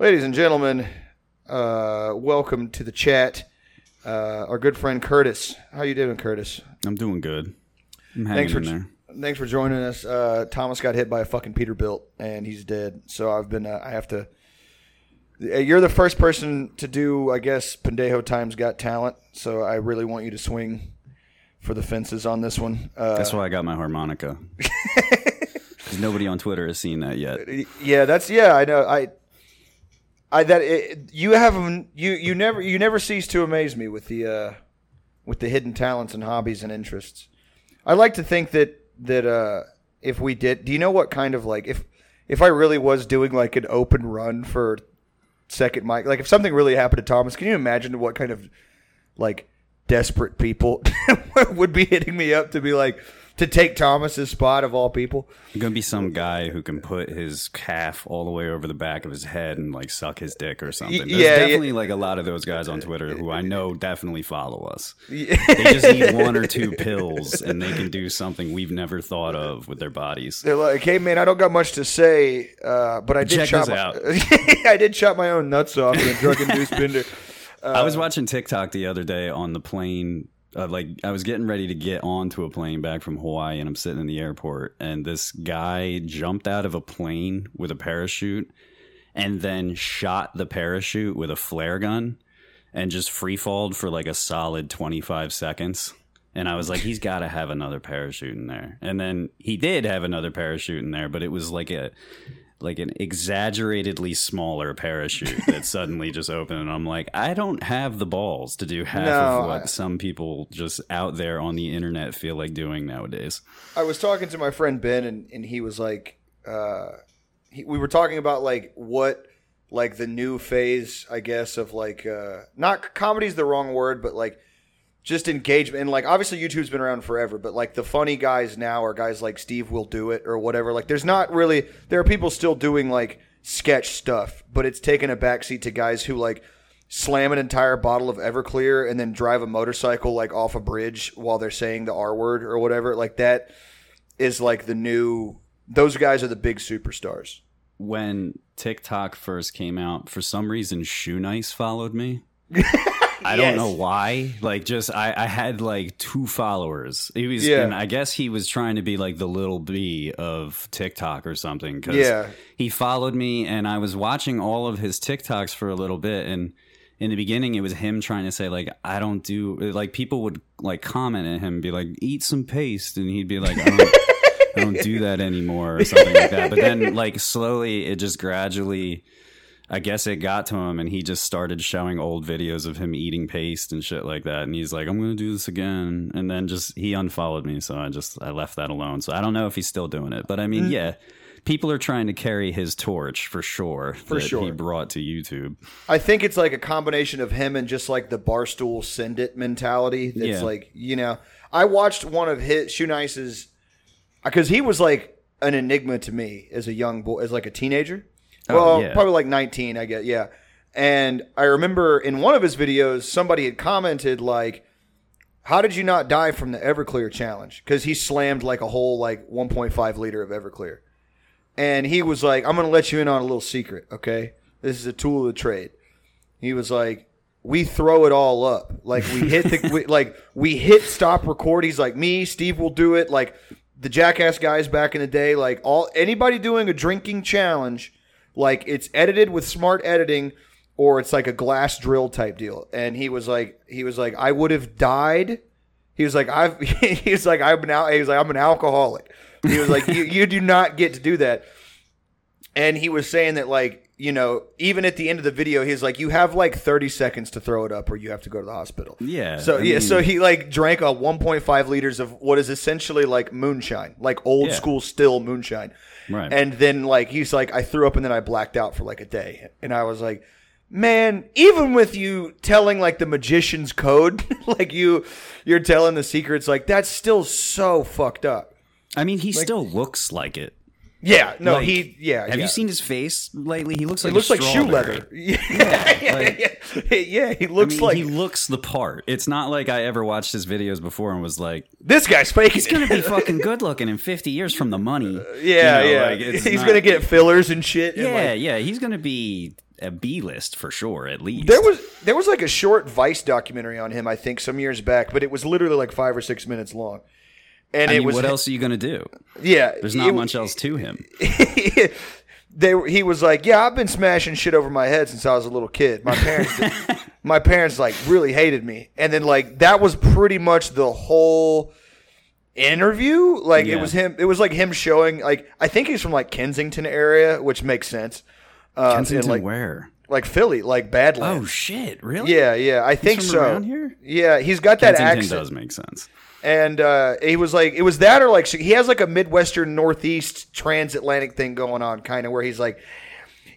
Ladies and gentlemen, uh, welcome to the chat. Uh, our good friend Curtis. How you doing, Curtis? I'm doing good. I'm Thanks for in there. thanks for joining us. Uh, Thomas got hit by a fucking Peterbilt and he's dead. So I've been uh, I have to. Uh, You're the first person to do, I guess, Pendejo Times Got Talent. So I really want you to swing for the fences on this one. Uh, That's why I got my harmonica. 'Cause nobody on Twitter has seen that yet. Yeah, that's yeah. I know. I, I that it, you have you you never you never cease to amaze me with the uh, with the hidden talents and hobbies and interests. I like to think that that uh, if we did, do you know what kind of like if if I really was doing like an open run for second mic, like if something really happened to Thomas, can you imagine what kind of like desperate people would be hitting me up to be like to take Thomas's spot of all people? I'm gonna be some guy who can put his calf all the way over the back of his head and like suck his dick or something. There's yeah, yeah. definitely like a lot of those guys on Twitter who I know definitely follow us. They just need one or two pills and they can do something we've never thought of with their bodies. They're like, "Hey man, I don't got much to say, uh, but I did Check chop my, out. I did chop my own nuts off in a drug-induced bender." I was watching TikTok the other day on the plane. Uh, like I was getting ready to get onto a plane back from Hawaii, and I'm sitting in the airport, and this guy jumped out of a plane with a parachute, and then shot the parachute with a flare gun, and just free falled for like a solid 25 seconds. And I was like, he's got to have another parachute in there. And then he did have another parachute in there, but it was like a like an exaggeratedly smaller parachute that suddenly just opened and I'm like I don't have the balls to do half No, of what I- some people just out there on the internet feel like doing nowadays. I was talking to my friend Ben, and, and he was like, uh, he, "We were talking about like what, like the new phase, I guess, of like uh, not comedy's the wrong word, but like." Just engagement and like obviously YouTube's been around forever, but like the funny guys now are guys like Steve will do it or whatever. Like there's not really there are people still doing like sketch stuff, but it's taken a backseat to guys who like slam an entire bottle of Everclear and then drive a motorcycle like off a bridge while they're saying the R word or whatever. Like that is like the new. Those guys are the big superstars. When TikTok first came out, for some reason Shoenice followed me. I Yes. don't know why. Like, just I, I had like two followers. He was, Yeah. and I guess he was trying to be like the little B of TikTok or something. Because Yeah. he followed me, and I was watching all of his TikToks for a little bit, and in the beginning, it was him trying to say like, "I don't do like." People would like comment at him, and be like, "Eat some paste," and he'd be like, "I don't, I don't do that anymore," or something like that. But then, like slowly, it just gradually. I guess it got to him and he just started showing old videos of him eating paste and shit like that. And he's like, I'm going to do this again. And then just, he unfollowed me. So I just, I left that alone. So I don't know if he's still doing it. But I mean, mm. yeah, people are trying to carry his torch for sure. For that sure. He brought to YouTube. I think it's like a combination of him and just like the barstool send it mentality. That's Yeah. like you know. I watched one of his Shoenice's because he was like an enigma to me as a young boy, as like a teenager. Oh, well, yeah. probably like nineteen, I guess. Yeah. And I remember in one of his videos, somebody had commented like, "How did you not die from the Everclear challenge?" Because he slammed like a whole like 1.5 liter of Everclear and he was like, "I'm going to let you in on a little secret, okay? This is a tool of the trade." He was like, "We throw it all up, like we hit the we, like we hit stop record." He's like, "Me, Steve will do it." Like the Jackass guys back in the day, like all anybody doing a drinking challenge, like it's edited with smart editing. Or it's like a glass drill type deal, and he was like, he was like, I would have died he was like, I've. He was like, I'm now. He was like, I'm an alcoholic. He was like, you, you do not get to do that. And he was saying that, like, you know, even at the end of the video, he's like, you have like 30 seconds to throw it up, or you have to go to the hospital. Yeah, So I yeah, mean- so he like drank a 1.5 liters of what is essentially like moonshine, like old Yeah. school still moonshine. Right. And then like he's like, I threw up and then I blacked out for like a day, and I was like. Man, even with you telling like the magician's code, like you, you're telling the secrets, like that's still so fucked up. I mean, he still looks like it. Yeah, no, Like, he. Yeah, Have yeah. you seen his face lately? He looks He like looks a like shoe leather. Yeah, yeah, like- yeah, yeah, He I looks mean, like he looks the part. It's not like I ever watched his videos before and was like, this guy's fake. he's gonna be fucking good looking in 50 years from the money. Uh, yeah, You know, yeah. like, it's He's not- gonna get fillers and shit. and, Yeah, like, yeah, he's gonna be a B list for sure, at least. There was there was like a short Vice documentary on him, I think, some years back, but it was literally like five or six minutes long. And I it mean, was what else are you gonna do? Yeah, There's not it- much else to him. they were- he was like, yeah, I've been smashing shit over my head since I was a little kid. My parents, my parents like really hated me, and then like that was pretty much the whole interview. Like it was him. It was like him showing like I think he's from like Kensington area, which makes sense. Uh, in, Kensington, like where? like Philly, like Badlands. Oh shit! Really? Yeah, yeah, I think from so. around here? Yeah, he's got that Kensington accent, does make sense. And uh, he was like, it was that or like he has like a Midwestern Northeast transatlantic thing going on, kind of where he's like,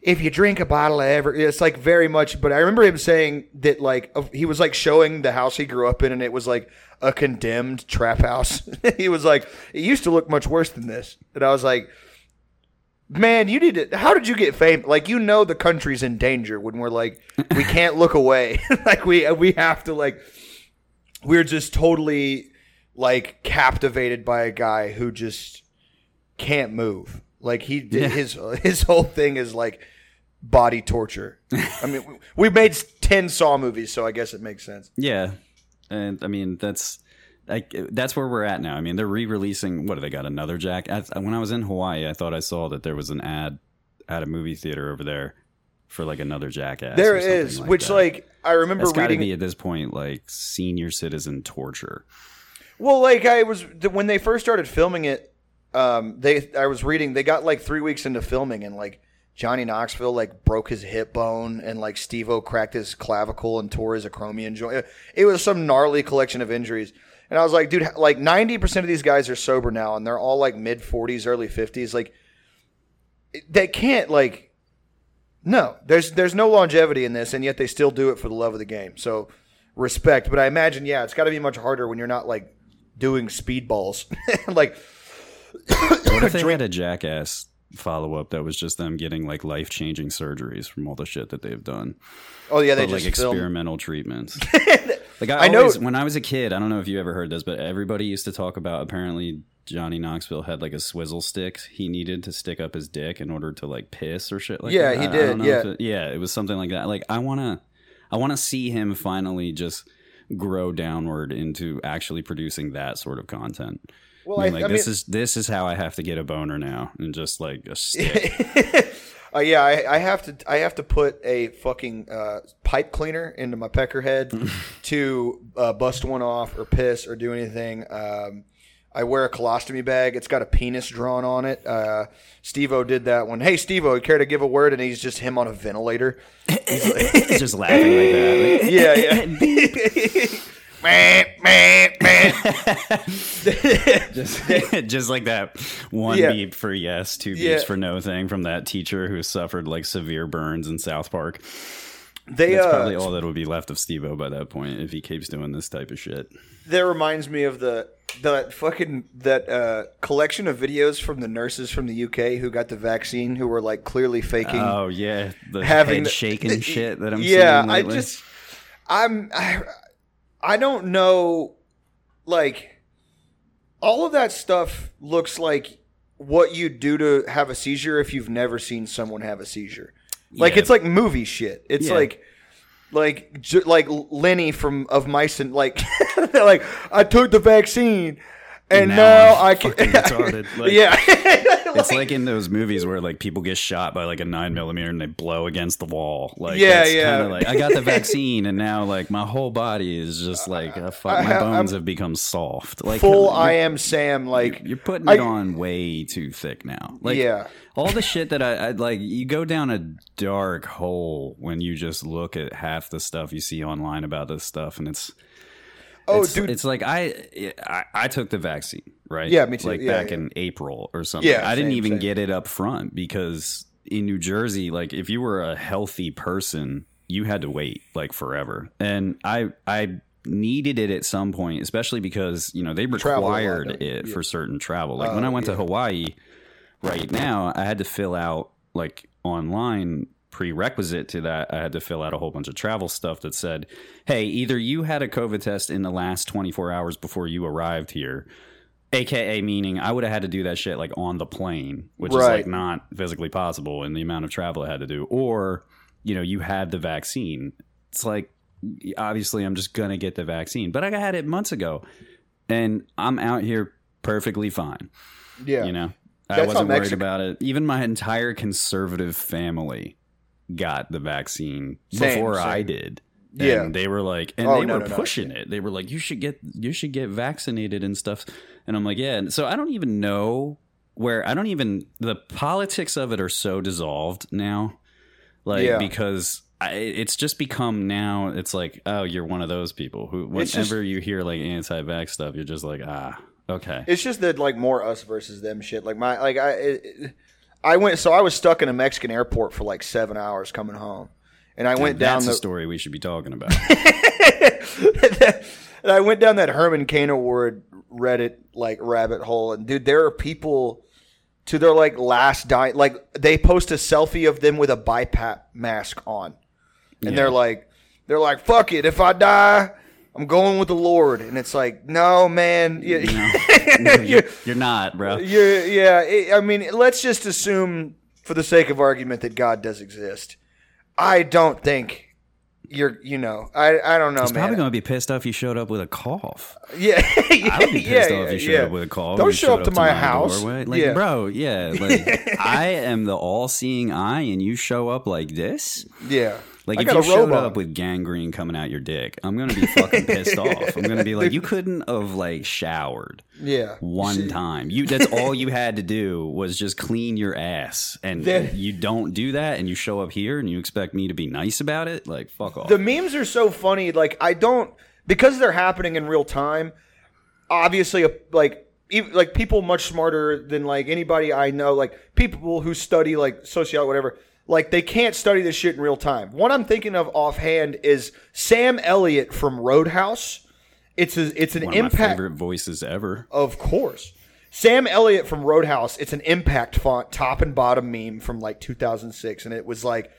if you drink a bottle of ever, it's like very much. But I remember him saying that like he was like showing the house he grew up in, and it was like a condemned trap house. he was like, it used to look much worse than this, and I was like. Man, you need to. How did you get famous? Like you know, the country's in danger when we're like, we can't look away. like we we have to like we're just totally like captivated by a guy who just can't move. Like he Yeah. his his whole thing is like body torture. I mean, we- made ten Saw movies, so I guess it makes sense. Yeah, and I mean that's like that's where we're at now. I mean they're re-releasing. What do they got? Another Jack? I, when I was in Hawaii, I thought I saw that there was an ad at a movie theater over there for like another Jackass. There is, like which that. like I remember That's reading. be at this point like senior citizen torture. Well, like I was when they first started filming it, um, they I was reading they got like three weeks into filming and like Johnny Knoxville like broke his hip bone and like Steve-O cracked his clavicle and tore his acromion joint. It was some gnarly collection of injuries. And I was like, dude, like ninety percent of these guys are sober now, and they're all like mid forties, early fifties. Like, they can't like, no, there's there's no longevity in this, and yet they still do it for the love of the game. So, respect. But I imagine, yeah, it's got to be much harder when you're not like doing speedballs, like What if they had a Jackass follow up that was just them getting like life changing surgeries from all the shit that they've done? Oh yeah, they But, like film. experimental treatments. like I, I know- when I was a kid, I don't know if you ever heard this, but everybody used to talk about apparently Johnny Knoxville had like a swizzle stick he needed to stick up his dick in order to like piss or shit like Yeah, that. he did, yeah. it- yeah, it was something like that. Like I want to I want to see him finally just grow downward into actually producing that sort of content. Well, I mean, I- like I this mean- is this is how I have to get a boner now, and just like a stick. Uh, yeah, I, I have to. I have to put a fucking uh, pipe cleaner into my pecker head to uh, bust one off or piss or do anything. Um, I wear a colostomy bag. It's got a penis drawn on it. Uh, Steve-O did that one. Hey, Steve-O, you care to give a word? And he's just him on a ventilator. He's just laughing like that. Like, Yeah, yeah. man, man, man. just, just like that one Yeah. beep for yes, two beeps Yeah. for no thing from that teacher who suffered like severe burns in South Park. They That's uh, probably all that would be left of Steve-O by that point if he keeps doing this type of shit. That reminds me of the that fucking that uh, collection of videos from the nurses from the UK who got the vaccine who were like clearly faking Oh yeah, the having the- shaking shit that I'm yeah, seeing I just I'm I, I don't know like all of that stuff looks like what you do to have a seizure if you've never seen someone have a seizure. Like Yeah. it's like movie shit. It's Yeah. like like like Lenny from of Mice and like they're like I took the vaccine and Now now, I'm can retarded. Like- yeah. It's like in those movies where like people get shot by like a nine millimeter and they blow against the wall. Like Yeah, yeah. Like I got the vaccine and now like my whole body is just like uh, a fu- my I- bones I'm have become soft. Like Full I am Sam like You're putting I- it on way too thick now. Like Yeah. all the shit that I, I like, you go down a dark hole when you just look at half the stuff you see online about this stuff, and it's Oh it's, dude it's like I, I I took the vaccine, right? Yeah, me too. Like Yeah, back yeah. in April or something. Yeah, I didn't same, even same. get it up front because in New Jersey, like if you were a healthy person, you had to wait like forever, and I I needed it at some point, especially because you know they a lot, required it Yeah. for certain travel. Like when Oh, I went to Hawaii right now, I had to fill out like online prerequisite to that. I had to fill out a whole bunch of travel stuff that said, "Hey, either you had a COVID test in the last 24 hours before you arrived here." AKA meaning I would have had to do that shit like on the plane, which is like not physically possible in the amount of travel I had to do. Or, you know, you had the vaccine. It's like obviously I'm just gonna get the vaccine. But I had it months ago and I'm out here perfectly fine. Yeah. You know, I That's how wasn't worried about it. Even my entire conservative family got the vaccine Same, before same. I did. And Yeah. they were like, and Oh, they no, were no, no. pushing it. They were like, you should get, you should get vaccinated and stuff. And I'm like, yeah. And so I don't even know where, I don't even, the politics of it are so dissolved now. Like, Yeah. because I, it's just become now, it's like, oh, you're one of those people who, whenever just- you hear like anti vax stuff, you're just like, ah, okay. It's just that like more us versus them shit. Like my like I it, I went so I was stuck in a Mexican airport for like seven hours coming home, and I went down That's the a story we should be talking about. and I went down that Herman Cain Award Reddit like rabbit hole, and dude, there are people to their like last die. Like they post a selfie of them with a BiPAP mask on, and Yeah. they're like, they're like, fuck it, if I die. I'm going with the Lord, and it's like, no, man, you, you're, you're not, bro. you're, yeah. it- I mean, let's just assume, for the sake of argument, that God does exist. I don't think you're, you know, I, I don't know, He's man. probably going to be pissed off you showed up with a cough. Yeah, I would be pissed yeah, off if you showed yeah. up with a cough. Don't show showed up to my house. doorway. Like, Yeah. bro, yeah. Like, I am the all seeing eye, and you show up like this? Yeah, Like, I if you showed up on. with gangrene coming out your dick, I'm going to be fucking pissed off. I'm going to be like, you couldn't have, like, showered yeah, one time. You That's all you had to do was just clean your ass. And Then- you don't do that, and you show up here, and you expect me to be nice about it? Like, fuck off. the memes are so funny. Like I don't because they're happening in real time. Obviously, like like people much smarter than like anybody I know. Like people who study like sociology, whatever. Like they can't study this shit in real time. What I'm thinking of offhand is Sam Elliott from Roadhouse. It's a, it's an One of my impact. favorite voices ever. Of course. Sam Elliott from Roadhouse, it's an impact font, top and bottom meme from like 2006. And it was like,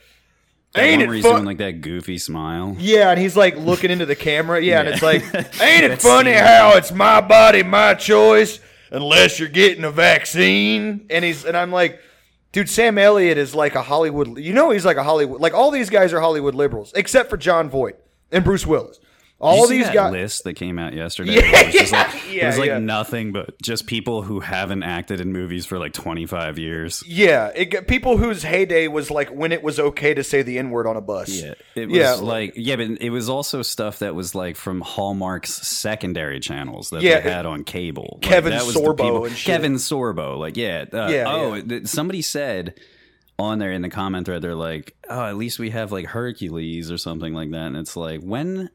That ain't it fun? like that goofy smile. yeah, and he's like looking into the camera. Yeah, and it's like, ain't it funny how it's my body, my choice, unless you're getting a vaccine? And he's, and I'm like, dude, Sam Elliott is like a Hollywood, you know, he's like a Hollywood, like all these guys are Hollywood liberals, except for Jon Voight and Bruce Willis. All these guys. list that came out yesterday. Yeah, It was just like, yeah, it was like yeah. nothing but just people who haven't acted in movies for like 25 years. Yeah, it, people whose heyday was like when it was okay to say the N word on a bus. Yeah, it was Yeah. like yeah, but it was also stuff that was like from Hallmark's secondary channels that Yeah, they had on cable. Like, Kevin that was Sorbo people- and shit. Kevin Sorbo, like yeah, uh, Yeah, Oh, th- somebody said on there in the comment thread, they're like, oh, at least we have like Hercules or something like that, and it's like when.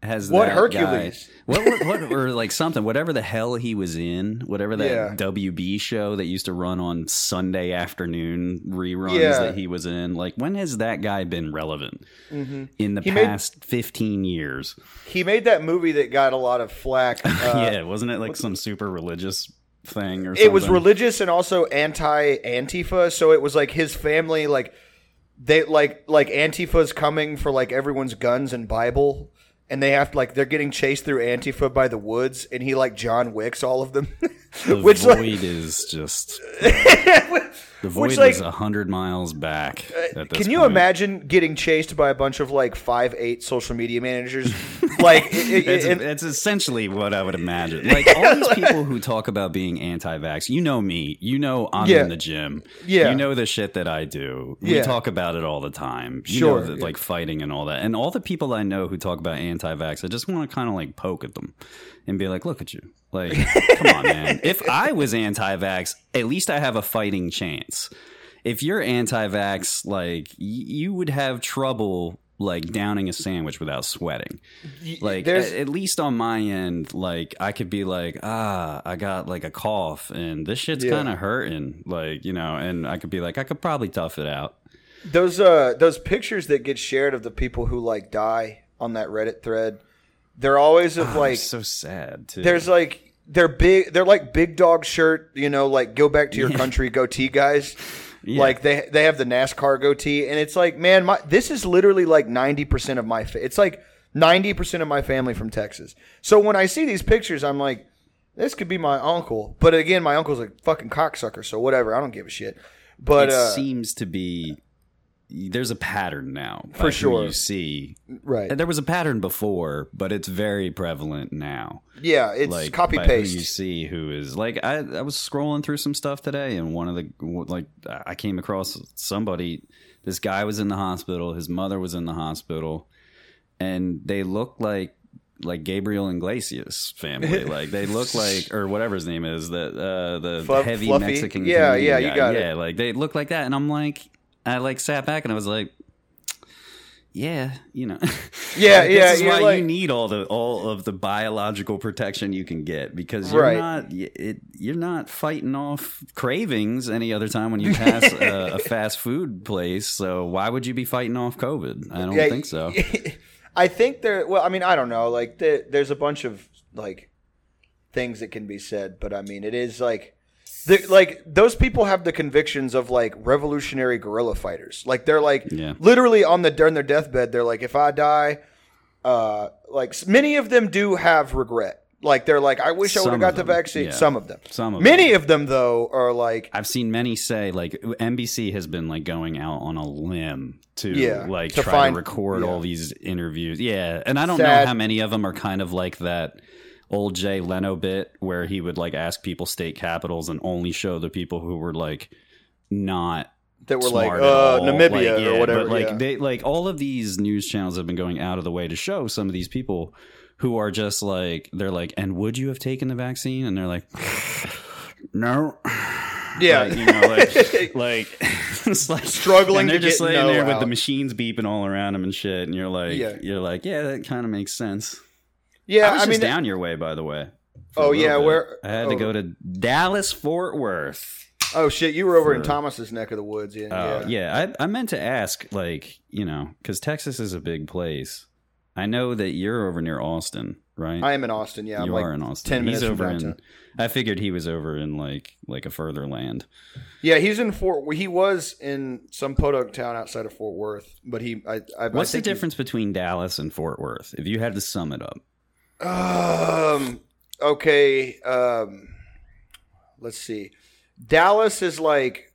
Has What that Hercules? Guy, what, what, what, or like something, whatever the hell he was in, whatever that Yeah. WB show that used to run on Sunday afternoon reruns Yeah. that he was in. Like, when has that guy been relevant in the Mm-hmm. He made- past 15 years? He made that movie that got a lot of flack. Uh, yeah, wasn't it like some super religious thing or something? It was religious and also anti Antifa. So it was like his family, like they like like Antifa's coming for like everyone's guns and Bible, and they have to like they're getting chased through Antifa by the woods, and he like John Wicks all of them. The Which void like, is just. The void Which, like- is a hundred miles back. Uh, at this Can you point. imagine getting chased by a bunch of like five eight social media managers? like, it, it, It's, it- it's essentially what I would imagine. Like all these people who talk about being anti-vax, you know me. You know I'm Yeah. in the gym. Yeah. You know the shit that I do. We Yeah. talk about it all the time. You Sure. know that, like fighting and all that. And all the people I know who talk about anti-vax, I just want to kind of like poke at them and be like, "Look at you." Like, come on, man. If I was anti-vax, at least I have a fighting chance. If you're anti-vax, like y- you would have trouble like downing a sandwich without sweating like at, at least on my end like i could be like ah i got like a cough and this shit's Yeah. kind of hurting like you know and i could be like i could probably tough it out those uh those pictures that get shared of the people who like die on that Reddit thread, they're always of Oh, like so sad too there's like they're big. They're like big dog shirt. You know, like go back to your country goatee guys. Yeah. Like they they have the NASCAR goatee, and it's like, man, my this is literally like ninety percent of my. Fa- it's like ninety percent of my family from Texas. So when I see these pictures, I'm like, this could be my uncle. But again, my uncle's a fucking cocksucker, so whatever. I don't give a shit. But it uh, seems to be there's a pattern now For sure. you see right, And there was a pattern before but it's very prevalent now yeah, it's like copy paste you see who is like I, I was scrolling through some stuff today and one of the like i came across somebody this guy was in the hospital his mother was in the hospital and they look like like Gabriel Iglesias family, like they look like, or whatever his name is, the uh, the Fluff- heavy Fluffy? Mexican. Yeah, yeah, you guy. got it. yeah, like they look like that, and I'm like, I like sat back and I was like, yeah, you know, Yeah, Like, yeah, This is why like- you need all the all of the biological protection you can get because you're Right. not it, you're not fighting off cravings any other time when you pass a, a fast food place. So why would you be fighting off COVID? I don't Yeah, think so. I think there. Well, I mean, I don't know. Like, the, there's a bunch of like things that can be said, but I mean, it is like, the, like those people have the convictions of like revolutionary guerrilla fighters. Like, they're like Yeah. literally on the during their deathbed. They're like, if I die, uh, like many of them do have regret. Like, they're like, I wish I would have got of the vaccine. yeah. Some of them. Some of Many of them though are like, I've seen many say like NBC has been like going out on a limb to Yeah, like to try find- to record yeah. all these interviews. Yeah, and I don't Sad. know how many of them are kind of like that old Jay Leno bit where he would like ask people state capitals and only show the people who were like not that were like, uh. Namibia Like, yeah, or whatever. But like yeah. they like all of these news channels have been going out of the way to show some of these people who are just like they're like, and would you have taken the vaccine? And they're like, no. yeah. Like, you know, like, like it's like Struggling they're to just get laying no there with the machines beeping all around them and shit, and you're like, Yeah. you're like, yeah, that kind of makes sense. Yeah, I was I just mean, down your way, by the way. Oh, yeah, bit. where- I had to oh. go to Dallas Fort Worth. oh shit, you were over in Thomas's neck of the woods. Yeah, Oh, yeah. yeah. I, I meant to ask, like, you know, because Texas is a big place. I know that you're over near Austin, right? I am in Austin. Yeah, I'm you like are in Austin. 10 He's minutes from over in. I figured he was over in like like a further land. Yeah, he's in Fort. He was in some podunk town outside of Fort Worth, but he. I, I, What's I the difference between Dallas and Fort Worth? If you had to sum it up, Um. Okay. Um. Let's see. Dallas is like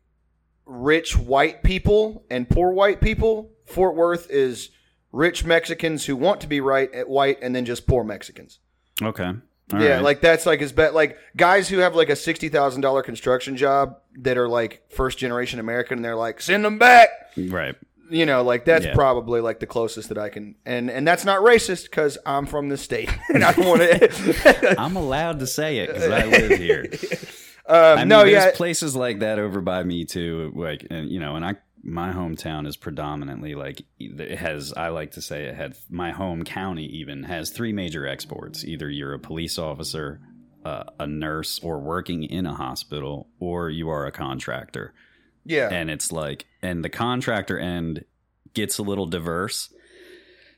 rich white people and poor white people. Fort Worth is rich Mexicans who want to be right at white and then just poor Mexicans. okay. All yeah, right. like that's like his bet. Like guys who have like a sixty thousand dollar construction job that are like first generation American, and they're like, send them back. right. You know, like that's Yeah. probably like the closest that I can, and and that's not racist because I'm from the state and I want to. I'm allowed to say it because I live here. um, I mean, no, there's yeah, places like that over by me too. Like, and you know, and I, my hometown is predominantly like it has. I like to say it had my home county even has three major exports. Either you're a police officer, uh, a nurse, or working in a hospital, or you are a contractor. Yeah, and it's like and the contractor end gets a little diverse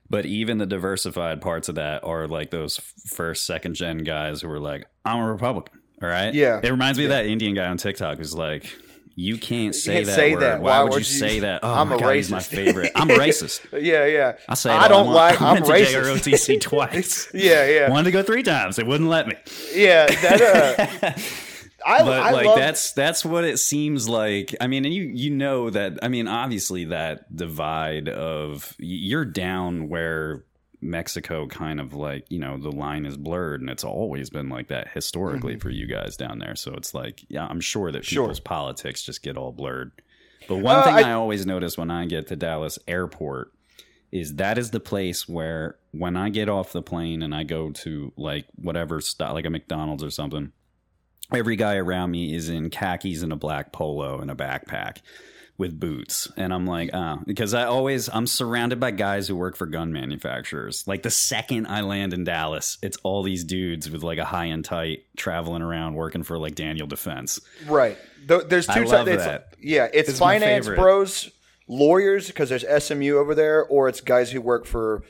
but even the diversified parts of that are like those first second gen guys who are like i'm a republican all right Yeah. it reminds me of that indian guy on tiktok who's like you can't say can't that say word. that. Why, Why would you would you- say that? Oh I'm my a god, he's my racist. favorite. I'm racist. yeah, yeah. I say I don't like. I I'm went to racist. JROTC twice. Yeah, yeah, Wanted to go three times. They wouldn't let me. yeah. That uh, I, but I like love. that's that's what it seems like. I mean, and you you know that. I mean, obviously that divide of you're down where Mexico kind of like you know the line is blurred, and it's always been like that historically for you guys down there. So it's like, yeah, I'm sure that Mm-hmm. Sure. people's politics just get all blurred. But one Uh, thing I- I always notice when I get to Dallas Airport is that is the place where when I get off the plane and I go to like whatever stop, like a McDonald's or something, every guy around me is in khakis and a black polo and a backpack with boots and i'm like oh because i always i'm surrounded by guys who work for gun manufacturers like the second i land in dallas it's all these dudes with like a high and tight traveling around working for like daniel defense Right. There's two types. that. Yeah, it's, It's finance bros, lawyers because there's SMU over there, or it's guys who work for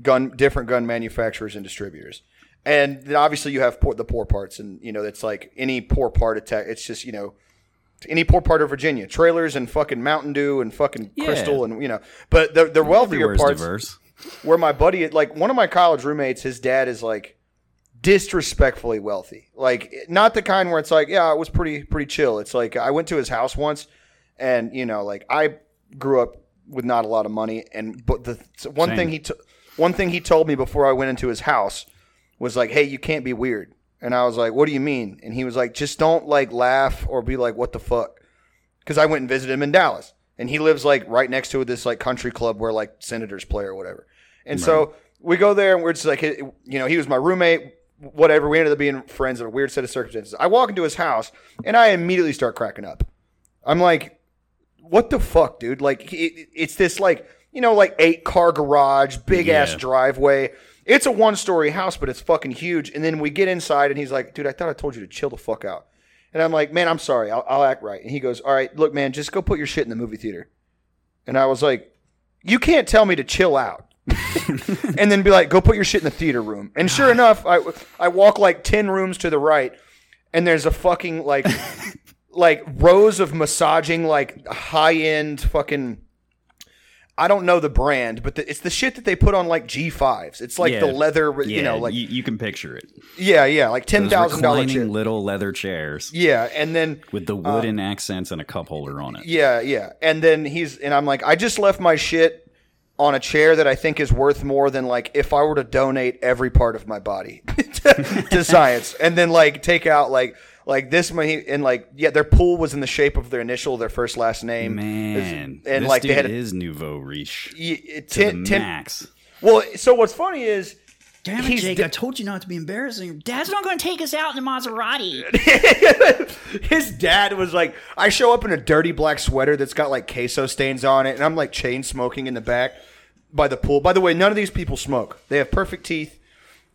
gun different gun manufacturers and distributors. And then obviously you have poor, the poor parts, and you know it's like any poor part attack. It's just you know any poor part of Virginia, trailers and fucking Mountain Dew and fucking Yeah. Crystal and you know. But the the wealthier parts, diverse. where my buddy, like one of my college roommates, his dad is like disrespectfully wealthy. Like not the kind where it's like, yeah, it was pretty pretty chill. It's like I went to his house once, and you know, like I grew up with not a lot of money, and but the one Same. thing he t- one thing he told me before I went into his house was like, hey, you can't be weird. And I was like, what do you mean? And he was like, just don't like laugh or be like, what the fuck? Because I went and visited him in Dallas, and he lives like right next to this like country club where like senators play or whatever. And so we go there, and we're just like, you know, he was my roommate. Whatever. We ended up being friends in a weird set of circumstances. I walk into his house, and I immediately start cracking up. I'm like, what the fuck, dude? Like, it, it's this like, you know, like eight car garage, big ass driveway. It's a one story house, but it's fucking huge. And then we get inside, and he's like, dude, I thought I told you to chill the fuck out. And I'm like, man, I'm sorry. I'll, I'll act right. And he goes, all right, look, man, just go put your shit in the movie theater. And I was like, you can't tell me to chill out. and then be like, go put your shit in the theater room. And sure enough, I, I walk like 10 rooms to the right, and there's a fucking like, like rows of massaging, like high end fucking. I don't know the brand, but the, it's the shit that they put on like G5s. It's like the Yeah. leather, Yeah, you know, like you, you can picture it. yeah, yeah, like ten thousand dollar little leather chairs Yeah, and then with the uh, wooden accents and a cup holder on it. Yeah, yeah. And then he's and I'm like, I just left my shit on a chair that I think is worth more than like if I were to donate every part of my body to, to science, and then like take out like like this money and like yeah, their pool was in the shape of their initial, their first last name, Man, and this like dude they had a, is nouveau riche y- y- to ten, the ten, max. well. So what's funny is Damn it, Jake! di- I told you not to be embarrassing. Dad's not going to take us out in a Maserati. his dad was like, I show up in a dirty black sweater that's got like queso stains on it, and I'm like chain smoking in the back by the pool. By the way, none of these people smoke. They have perfect teeth.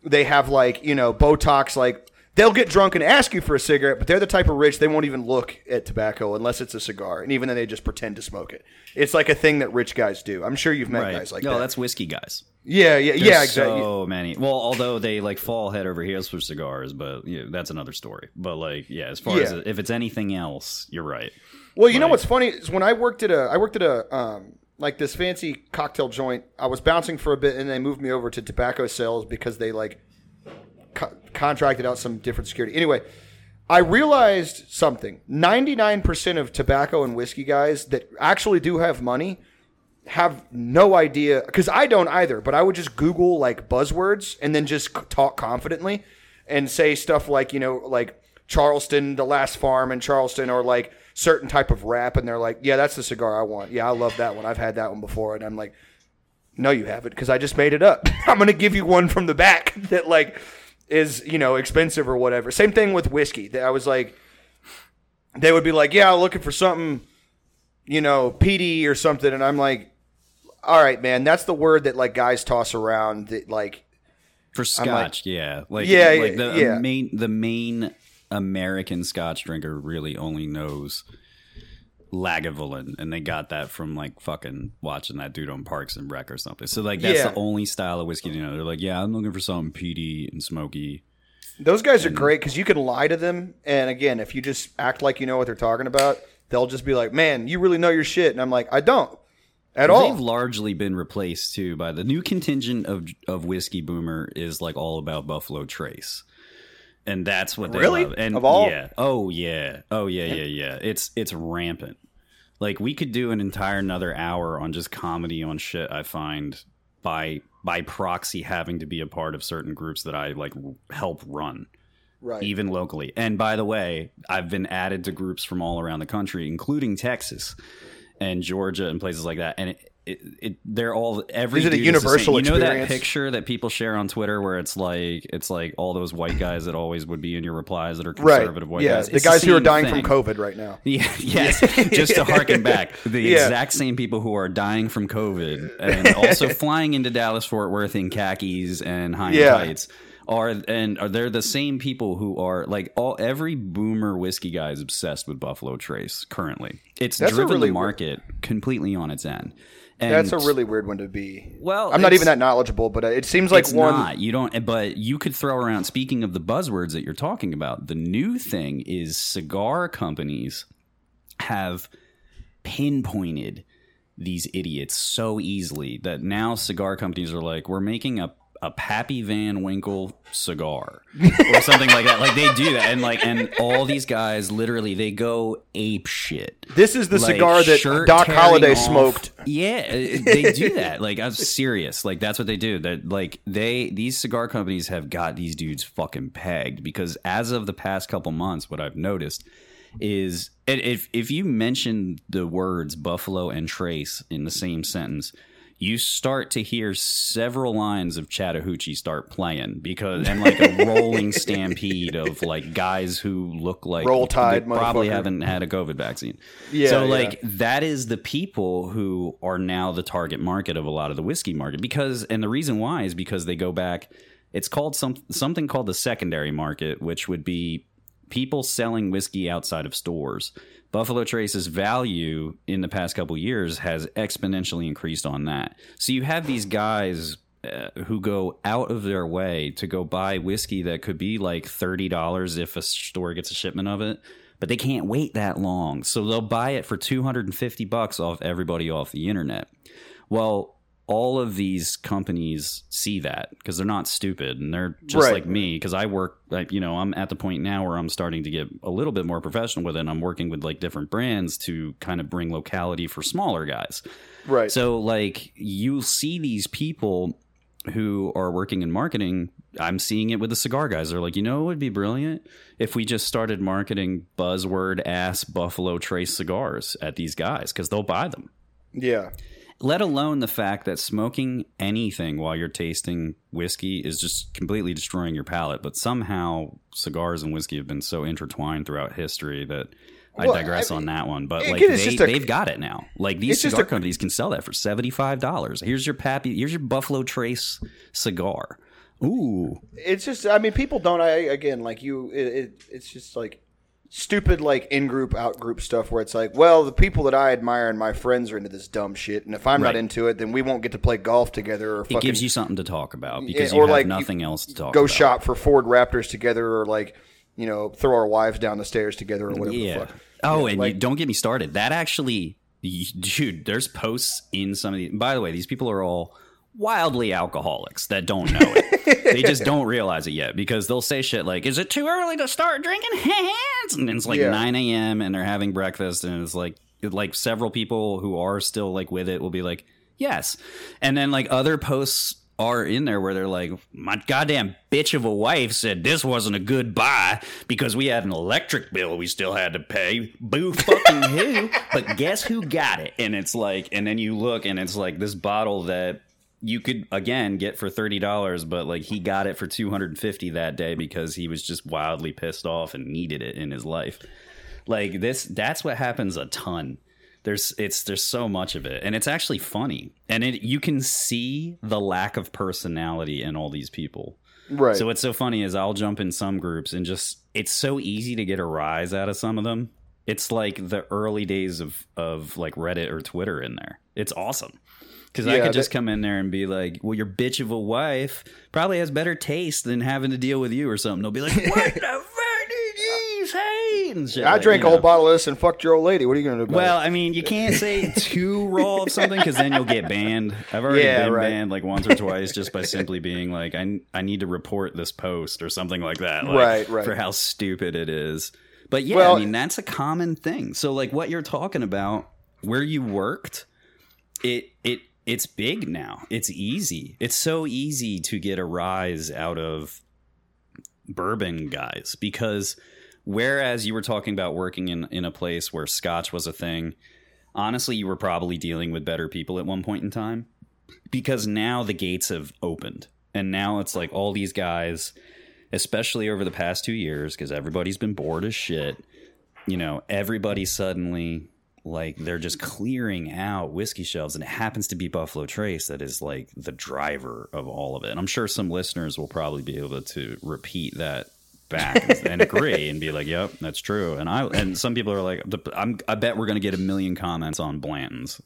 They have like you know Botox. Like they'll get drunk and ask you for a cigarette, but they're the type of rich they won't even look at tobacco unless it's a cigar, and even then they just pretend to smoke it. It's like a thing that rich guys do. I'm sure you've met Right. guys like no, that. No, that's whiskey guys. yeah, yeah, There's yeah, exactly. So many. Well, although they like fall head over heels for cigars, but yeah, that's another story. But like, yeah, as far as if it's anything else, you're right. Well, you know what's funny is when I worked at a I worked at a um like this fancy cocktail joint. I was bouncing for a bit, and they moved me over to tobacco sales because they like co- contracted out some different security. Anyway, I realized something: ninety nine percent of tobacco and whiskey guys that actually do have money have no idea because I don't either. But I would just Google like buzzwords and then just talk confidently and say stuff like you know like Charleston, the last farm in Charleston, or like certain type of rap, and they're like, yeah, that's the cigar I want. Yeah, I love that one. I've had that one before, and I'm like. No, you haven't, because I just made it up. I'm gonna give you one from the back that like is you know expensive or whatever. Same thing with whiskey. I was like, they would be like, yeah, I'm looking for something, you know, PD or something, and I'm like, all right, man, that's the word that like guys toss around. That like, For Scotch, yeah, like Yeah, like yeah, the yeah. main the main American Scotch drinker really only knows Lagavulin, and they got that from like fucking watching that dude on Parks and Rec or something. So like that's Yeah. the only style of whiskey you know. They're like, yeah, I'm looking for something peaty and smoky. those guys are great because you can lie to them, and again, if you just act like you know what they're talking about, they'll just be like, man, you really know your shit, and I'm like, I don't at all. They've largely been replaced too by the new contingent of of whiskey boomer is like all about Buffalo Trace. And that's what they Really? love. And Of all- yeah. Oh yeah. Oh yeah, yeah, yeah. It's it's rampant. Like we could do an entire another hour on just comedy on shit I find by by proxy having to be a part of certain groups that I like help run right. even locally. And by the way, I've been added to groups from all around the country, including Texas and Georgia and places like that. And it, it, it they're all every Is it a universal. You know that picture that people share on Twitter where it's like it's like all those white guys that always would be in your replies that are Right. conservative white yeah, guys. the It's guys who are dying thing. from COVID right now. Yeah, yes. Just to harken back, the Yeah. exact same people who are dying from COVID and also flying into Dallas Fort Worth in khakis and high Yeah. tights are and are they're the same people who are like all every boomer whiskey guy is obsessed with Buffalo Trace currently. It's That's driven really- the market completely on its end. And That's a really weird one to be. Well, I'm not even that knowledgeable, but it seems like it's one. not. You don't. But you could throw around. Speaking of the buzzwords that you're talking about, the new thing is cigar companies have pinpointed these idiots so easily that now cigar companies are like, we're making a a Pappy Van Winkle cigar or something like that. Like they do that, and like and all these guys literally they go ape shit. This is the Like, cigar that Doc Holliday off. smoked. Yeah, they do that. Like I'm serious. Like that's what they do. That like they these cigar companies have got these dudes fucking pegged because as of the past couple months, what I've noticed is if if you mention the words Buffalo and Trace in the same sentence. You start to hear several lines of Chattahoochee start playing because and like a rolling stampede of like guys who look like Roll Tide, probably haven't had a COVID vaccine. Yeah, so yeah. like that is the people who are now the target market of a lot of the whiskey market because and the reason why is because they go back it's called some something called the secondary market which would be people selling whiskey outside of stores buffalo trace's value in the past couple years has exponentially increased on that so you have these guys uh, who go out of their way to go buy whiskey that could be like $30 if a store gets a shipment of it but they can't wait that long. So they'll buy it for 250 bucks off everybody off the internet. Well, all of these companies see that because they're not stupid and they're just Right. like me because I work like you know I'm at the point now where I'm starting to get a little bit more professional with it and I'm working with like different brands to kind of bring locality for smaller guys. Right. So like you see these people who are working in marketing. I'm seeing it with the cigar guys. They're like, you know, it would be brilliant if we just started marketing buzzword ass Buffalo Trace cigars at these guys because they'll buy them. yeah. Let alone the fact that smoking anything while you're tasting whiskey is just completely destroying your palate. But somehow cigars and whiskey have been so intertwined throughout history that I digress I on that one. But like they, a- they've got it now. Like these cigar a- companies can sell that for seventy five dollars. Here's your Pappy. Here's your Buffalo Trace cigar. Ooh, It's just, I mean, people don't. I again, like you, it, it it's just like stupid, like in group, out group stuff where it's like, well, the people that I admire and my friends are into this dumb shit, and if I'm Right. not into it, then we won't get to play golf together or it fucking gives you something to talk about because you or have like nothing else to talk about. go about. shop for Ford Raptors together, or like you know, throw our wives down the stairs together, or whatever. Yeah. The fuck. Oh, and you, don't get me started. That actually, y- dude, there's posts in some of the. By the way, these people are all wildly alcoholics that don't know it. They just don't realize it yet because they'll say shit like, "Is it too early to start drinking hands?" And it's like Yeah. 9 a.m. and they're having breakfast, and it's like like several people who are still like with it will be like, "Yes," and then like other posts. Are in there where they're like, my goddamn bitch of a wife said this wasn't a good buy because we had an electric bill we still had to pay. Boo fucking who? But guess who got it? And it's like, and then you look and it's like this bottle that you could again get for thirty dollars, but like he got it for two hundred and fifty that day because he was just wildly pissed off and needed it in his life. Like this, that's what happens a ton. There's it's there's so much of it, and it's actually funny, and it you can see the lack of personality in all these people. right. So what's so funny is I'll jump in some groups and just it's so easy to get a rise out of some of them. It's like the early days of of like Reddit or Twitter in there. It's awesome. Cuz I could just that- come in there and be like, "Well, your bitch of a wife probably has better taste than having to deal with you or something." They'll be like, "What the fuck did you say?" And shit I like, drank a whole bottle of this and fucked your old lady. What are you going to do? About Well, it? I mean, you can't say too raw of something because then you'll get banned. I've already Yeah, been right. banned like once or twice just by simply being like, I, I need to report this post or something like that. Like, Right, right. For how stupid it is. But yeah, Well- I mean, that's a common thing. So, like, what you're talking about, where you worked, it, it, it's big now. It's easy. It's so easy to get a rise out of bourbon guys because whereas you were talking about working in, in a place where scotch was a thing, honestly, you were probably dealing with better people at one point in time because now the gates have opened. And now it's like all these guys, especially over the past two years, because everybody's been bored as shit, you know, everybody suddenly like they're just clearing out whiskey shelves and it happens to be buffalo trace that is like the driver of all of it. And i'm sure some listeners will probably be able to repeat that back and, agree and be like yep that's true. And i and some people are like I'm, i bet we're going to get a million comments on blanton's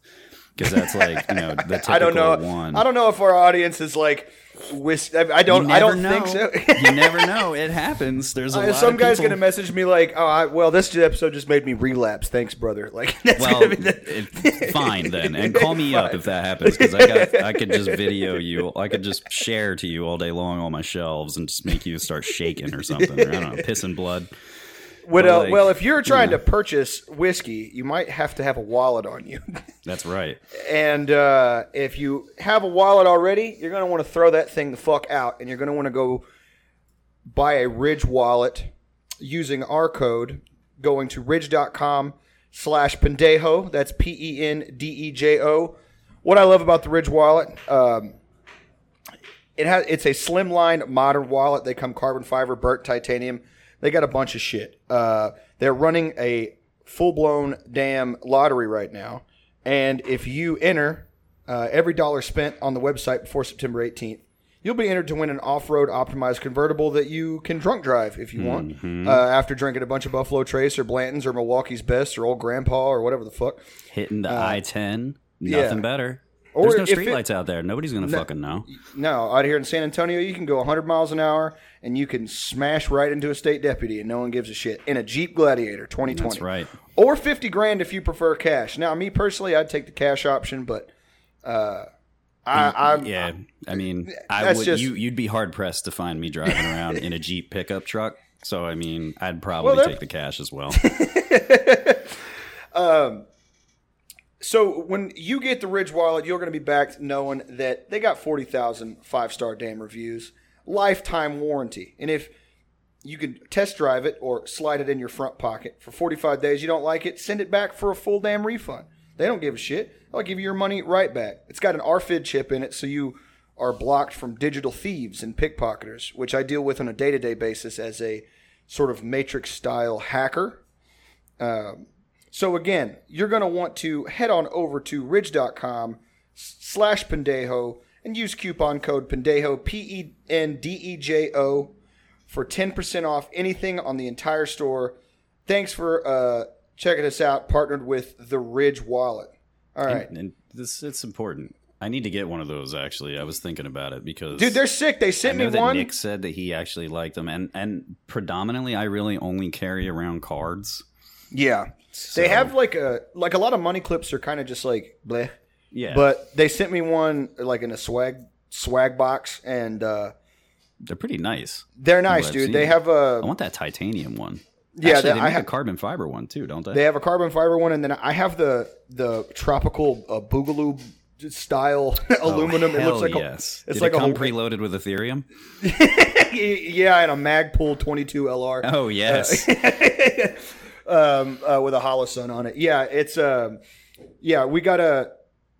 because that's like you know the typical I don't know. one. I don't know if our audience is like whis- I don't. I don't know. think so. you never know. It happens. There's a Uh, Some guy's people- gonna message me like, "Oh, I, well, this episode just made me relapse. Thanks, brother." Like, that's Well, the, it, fine then, and call me up if that happens because I got I could just video you. I could just share to you all day long on my shelves and just make you start shaking or something. Or, I don't know, pissing blood. Well, uh, like, well, if you're trying to purchase whiskey, you might have to have a wallet on you. That's right. and uh, if you have a wallet already, you're going to want to throw that thing the fuck out, and you're going to want to go buy a Ridge wallet using our code, going to ridge.com slash pendejo. That's P E N D E J O. What I love about the Ridge wallet, um, it has it's a slimline modern wallet. They come carbon fiber, burnt titanium. They got a bunch of shit. Uh, they're running a full blown damn lottery right now, and if you enter uh, every dollar spent on the website before September 18th, you'll be entered to win an off road optimized convertible that you can drunk drive if you want. Uh, after drinking a bunch of Buffalo Trace or Blanton's or Milwaukee's Best or Old Grandpa or whatever the fuck. Hitting the I ten, Uh, yeah. nothing better. Or There's no streetlights out there. Nobody's gonna fucking know. No, out here in San Antonio, you can go 100 miles an hour and you can smash right into a state deputy and no one gives a shit in a Jeep Gladiator 2020. That's right. Or 50 grand if you prefer cash. Now, me personally, I'd take the cash option, but uh, I, I'm Yeah, I mean, I would. just- you you'd be hard pressed to find me driving around in a Jeep pickup truck. So I mean, I'd probably they're- take the cash as well. So when you get the Ridge wallet, you're going to be backed knowing that they got 40,000 five-star damn reviews, lifetime warranty. And if you can test drive it or slide it in your front pocket for 45 days, you don't like it, send it back for a full damn refund. They don't give a shit. They'll give you your money right back. It's got an RFID chip in it, so you are blocked from digital thieves and pickpocketers, which I deal with on a day-to-day basis as a sort of matrix-style hacker. Um, So again, you're going to want to head on over to ridge.com slash pendejo and use coupon code pendejo, P-E-N-D-E-J-O, for 10% off anything on the entire store. Thanks for uh, checking us out, partnered with the Ridge Wallet. All right. and, and this it's important. I need to get one of those. Actually, I was thinking about it because Dude, they're sick. They sent me one. Nick said that he actually liked them, and and predominantly, I really only carry around cards. Yeah. They have like a like a lot of money clips are kind of just like bleh. Yeah, But they sent me one like in a swag swag box and uh, they're pretty nice. they're nice, dude. seen They have a I want that titanium one. Yeah, Actually, they I make ha- a carbon fiber one too, don't they? They have a carbon fiber one, and then I have the the tropical uh, boogaloo style aluminum. Oh, it looks like yes. a, it's Did like it come whole, preloaded with Ethereum. yeah, and a Magpul 22 LR Oh yes, um, uh, with a holosun on it. Yeah, it's um, yeah, we got a.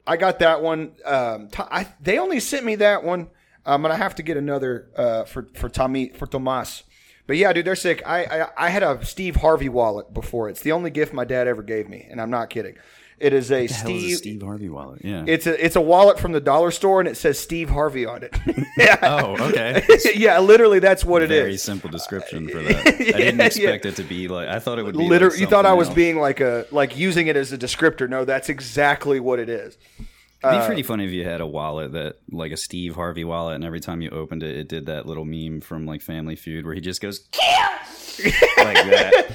I got that one. Um, to- I, they only sent me that one. I'm gonna have to get another uh, for for Tommy for Tomas. But yeah, dude, they're sick. I, I I had a Steve Harvey wallet before. It's the only gift my dad ever gave me, and I'm not kidding. It is a Hell is a Steve. Steve Harvey wallet. Yeah. It's a it's a wallet from the dollar store, and it says Steve Harvey on it. yeah, oh, okay. yeah, literally, that's what it Very simple description for that. I didn't Yeah, expect it to be like. I thought it would be. Literally, like you thought I was else. being like a like using it as a descriptor. No, that's exactly what it is. It'd uh, be pretty funny if you had a wallet that, like a Steve Harvey wallet, and every time you opened it, it did that little meme from like Family Feud where he just goes like that.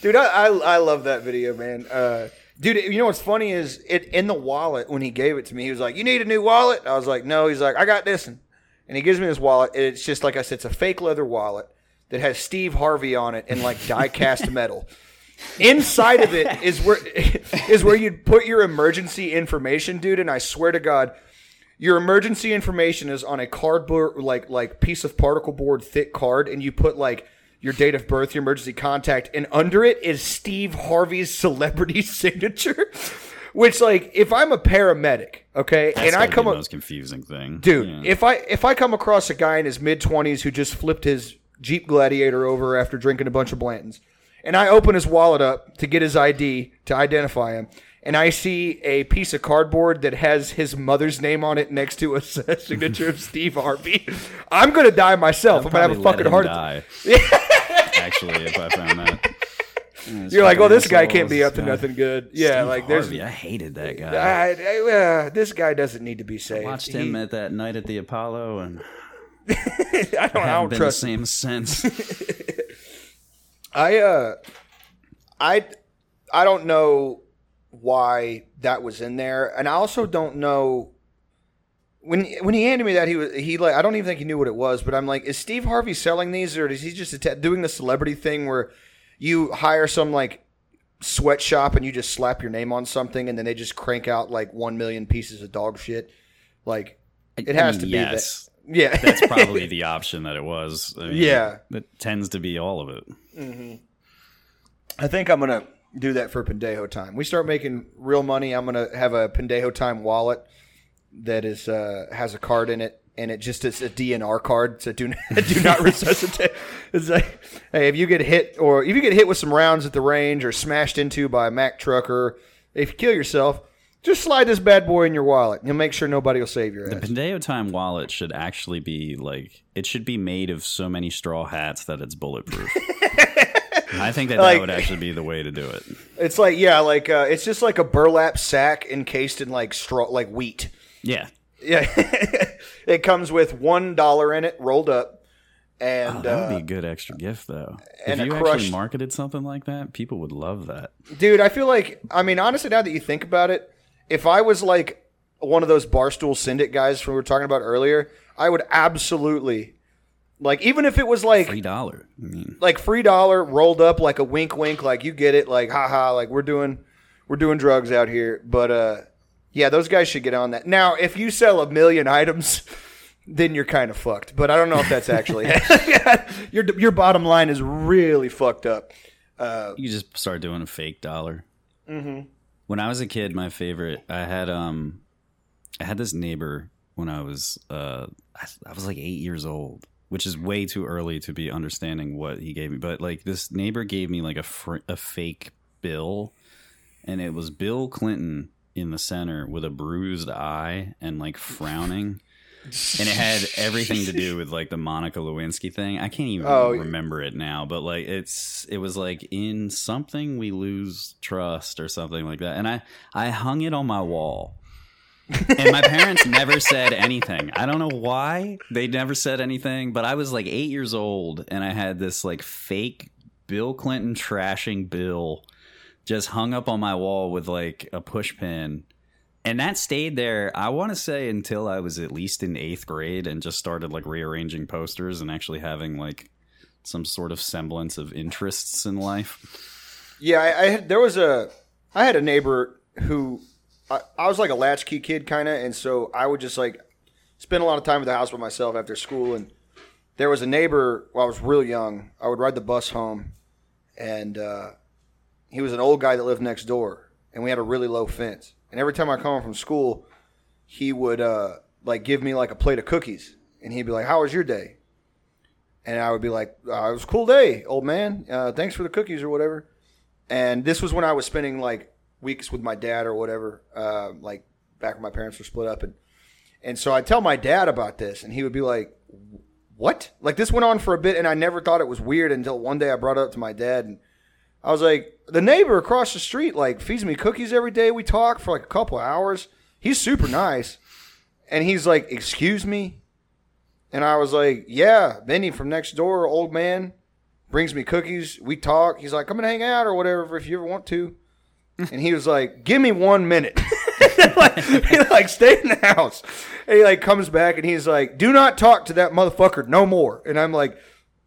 Dude, I, I I love that video, man. Uh, dude, you know what's funny is it in the wallet when he gave it to me, he was like, "You need a new wallet?" I was like, "No." He's like, "I got this," one." and he gives me this wallet. and It's just like I said, it's a fake leather wallet that has Steve Harvey on it and like die cast metal. Inside of it is where is where you'd put your emergency information, dude. And I swear to God, your emergency information is on a cardboard like like piece of particle board thick card, and you put like your date of birth, your emergency contact, and under it is Steve Harvey's celebrity signature. Which like if I'm a paramedic, okay, That's and I come the most confusing thing, dude Yeah. if i if i come across a guy in his mid 20s who just flipped his jeep gladiator over after drinking a bunch of blantons and i open his wallet up to get his id to identify him and i see a piece of cardboard that has his mother's name on it next to a signature of steve harvey i'm gonna die myself i'm gonna have a fucking heart attack. Actually, if I found that, You're like, oh, this guy can't be up to yeah. nothing good. Yeah, Steve like there's. Harvey, I hated that guy. I, I, uh, this guy doesn't need to be saved. I watched He- him at that night at the Apollo, and I don't, I don't been trust the same sense. I uh I I don't know why that was in there, and I also don't know when when he handed me that he was he like I don't even think he knew what it was, but I'm like, is Steve Harvey selling these, or is he just atta- doing the celebrity thing where you hire some like sweatshop and you just slap your name on something, and then they just crank out like one million pieces of dog shit? Like it has I to mean, be yes. that. Yeah, That's probably the option that it was. I mean, Yeah. that tends to be all of it. Mm-hmm. I think I'm gonna do that for Pendejo time. We start making real money. I'm gonna have a Pendejo time wallet that is uh, has a card in it, and it just is a DNR card. So do not, do not resuscitate. It's like, hey, if you get hit or if you get hit with some rounds at the range or smashed into by a Mack truck or if you kill yourself, just slide this bad boy in your wallet. You'll make sure nobody will save your ass. The ass. Pendejo Time wallet should actually be like it should be made of so many straw hats that it's bulletproof. I think that Like- that would actually be the way to do it. It's like yeah, like uh, it's just like a burlap sack encased in like straw, like wheat. Yeah, Yeah, it comes with one dollar in it, rolled up, and Oh, that would uh, be a good extra gift though. and if you crushed- actually marketed something like that, people would love that. dude, I feel like I mean honestly, now that you think about it, if I was like one of those barstool syndicate guys we were talking about earlier, I would absolutely like even if it was like free dollar, I mean, like free dollar rolled up like a wink wink like you get it like haha like we're doing we're doing drugs out here. But uh yeah those guys should get on that. Now if you sell a million items then you're kind of fucked. But i don't know if that's actually your your bottom line is really fucked up. Uh, you just start doing a fake dollar. Mm-hmm. When I was a kid, my favorite, I had um, I had this neighbor when I was uh, I, I was like eight years old, which is way too early to be understanding what he gave me. But like this neighbor gave me like a fr- a fake bill, and it was Bill Clinton in the center with a bruised eye and like frowning. and it had everything to do with like the Monica Lewinsky thing. I can't even Oh. remember it now, but like it's it was like in something we lose trust or something like that. And I I hung it on my wall. and my parents never said anything. I don't know why they never said anything, but I was like 8 years old and I had this like fake Bill Clinton trashing bill just hung up on my wall with like a push pin and that stayed there i want to say until i was at least in eighth grade and just started like rearranging posters and actually having like some sort of semblance of interests in life yeah i, I had, there was a i had a neighbor who i, I was like a latchkey kid kind of and so i would just like spend a lot of time at the house by myself after school and there was a neighbor while i was real young. I would ride the bus home and uh, he was an old guy that lived next door and we had a really low fence. And every time i come home from school he would uh, like give me like a plate of cookies and he'd be like how was your day? And i would be like uh, it was a cool day old man. Uh, thanks for the cookies or whatever. And this was when i was spending like weeks with my dad or whatever uh, like back when my parents were split up and and so i'd tell my dad about this and he would be like what? Like this went on for a bit, and I never thought it was weird until one day I brought it up to my dad, and I was like, the neighbor across the street like feeds me cookies every day. We talk for like a couple hours. He's super nice, and he's like, excuse me, and I was like, yeah, Benny from next door, old man, brings me cookies. We talk. He's like, come and hang out or whatever if you ever want to. And he was like, give me one minute. like, he like stay in the house. And he like comes back and he's like, "Do not talk to that motherfucker no more." And I'm like,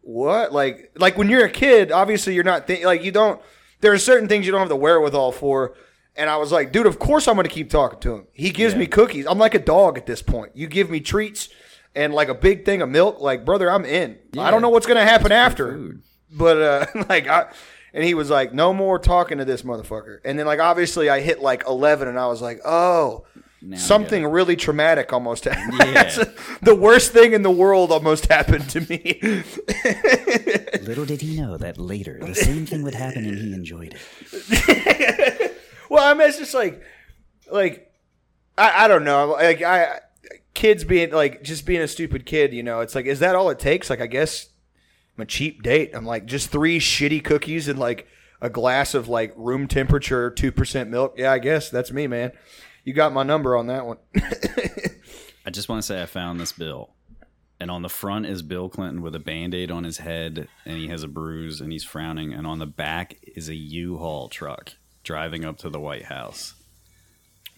"What?" Like, like when you're a kid, obviously you're not think like you don't. There are certain things you don't have the wherewithal for. And I was like, "Dude, of course I'm going to keep talking to him. He gives me cookies. I'm like a dog at this point. You give me treats and like a big thing of milk. Like, brother, I'm in. I don't know what's going to happen after." But uh, like I, and he was like, "No more talking to this motherfucker." And then like obviously I hit like eleven, and I was like, "Oh, Now something really traumatic almost happened. Yeah. the worst thing in the world almost happened to me." Little did he know that later the same thing would happen and he enjoyed it. well, I mean, it's just like, like I, I don't know, like I kids being like just being a stupid kid. You know, it's like, is that all it takes? Like, I guess I'm a cheap date. I'm like just three shitty cookies and like a glass of like room temperature two percent milk. Yeah, I guess that's me, man. You got my number on that one. I just want to say I found this bill. And on the front is Bill Clinton with a band aid on his head, and he has a bruise, and he's frowning. And on the back is a U-Haul truck driving up to the White House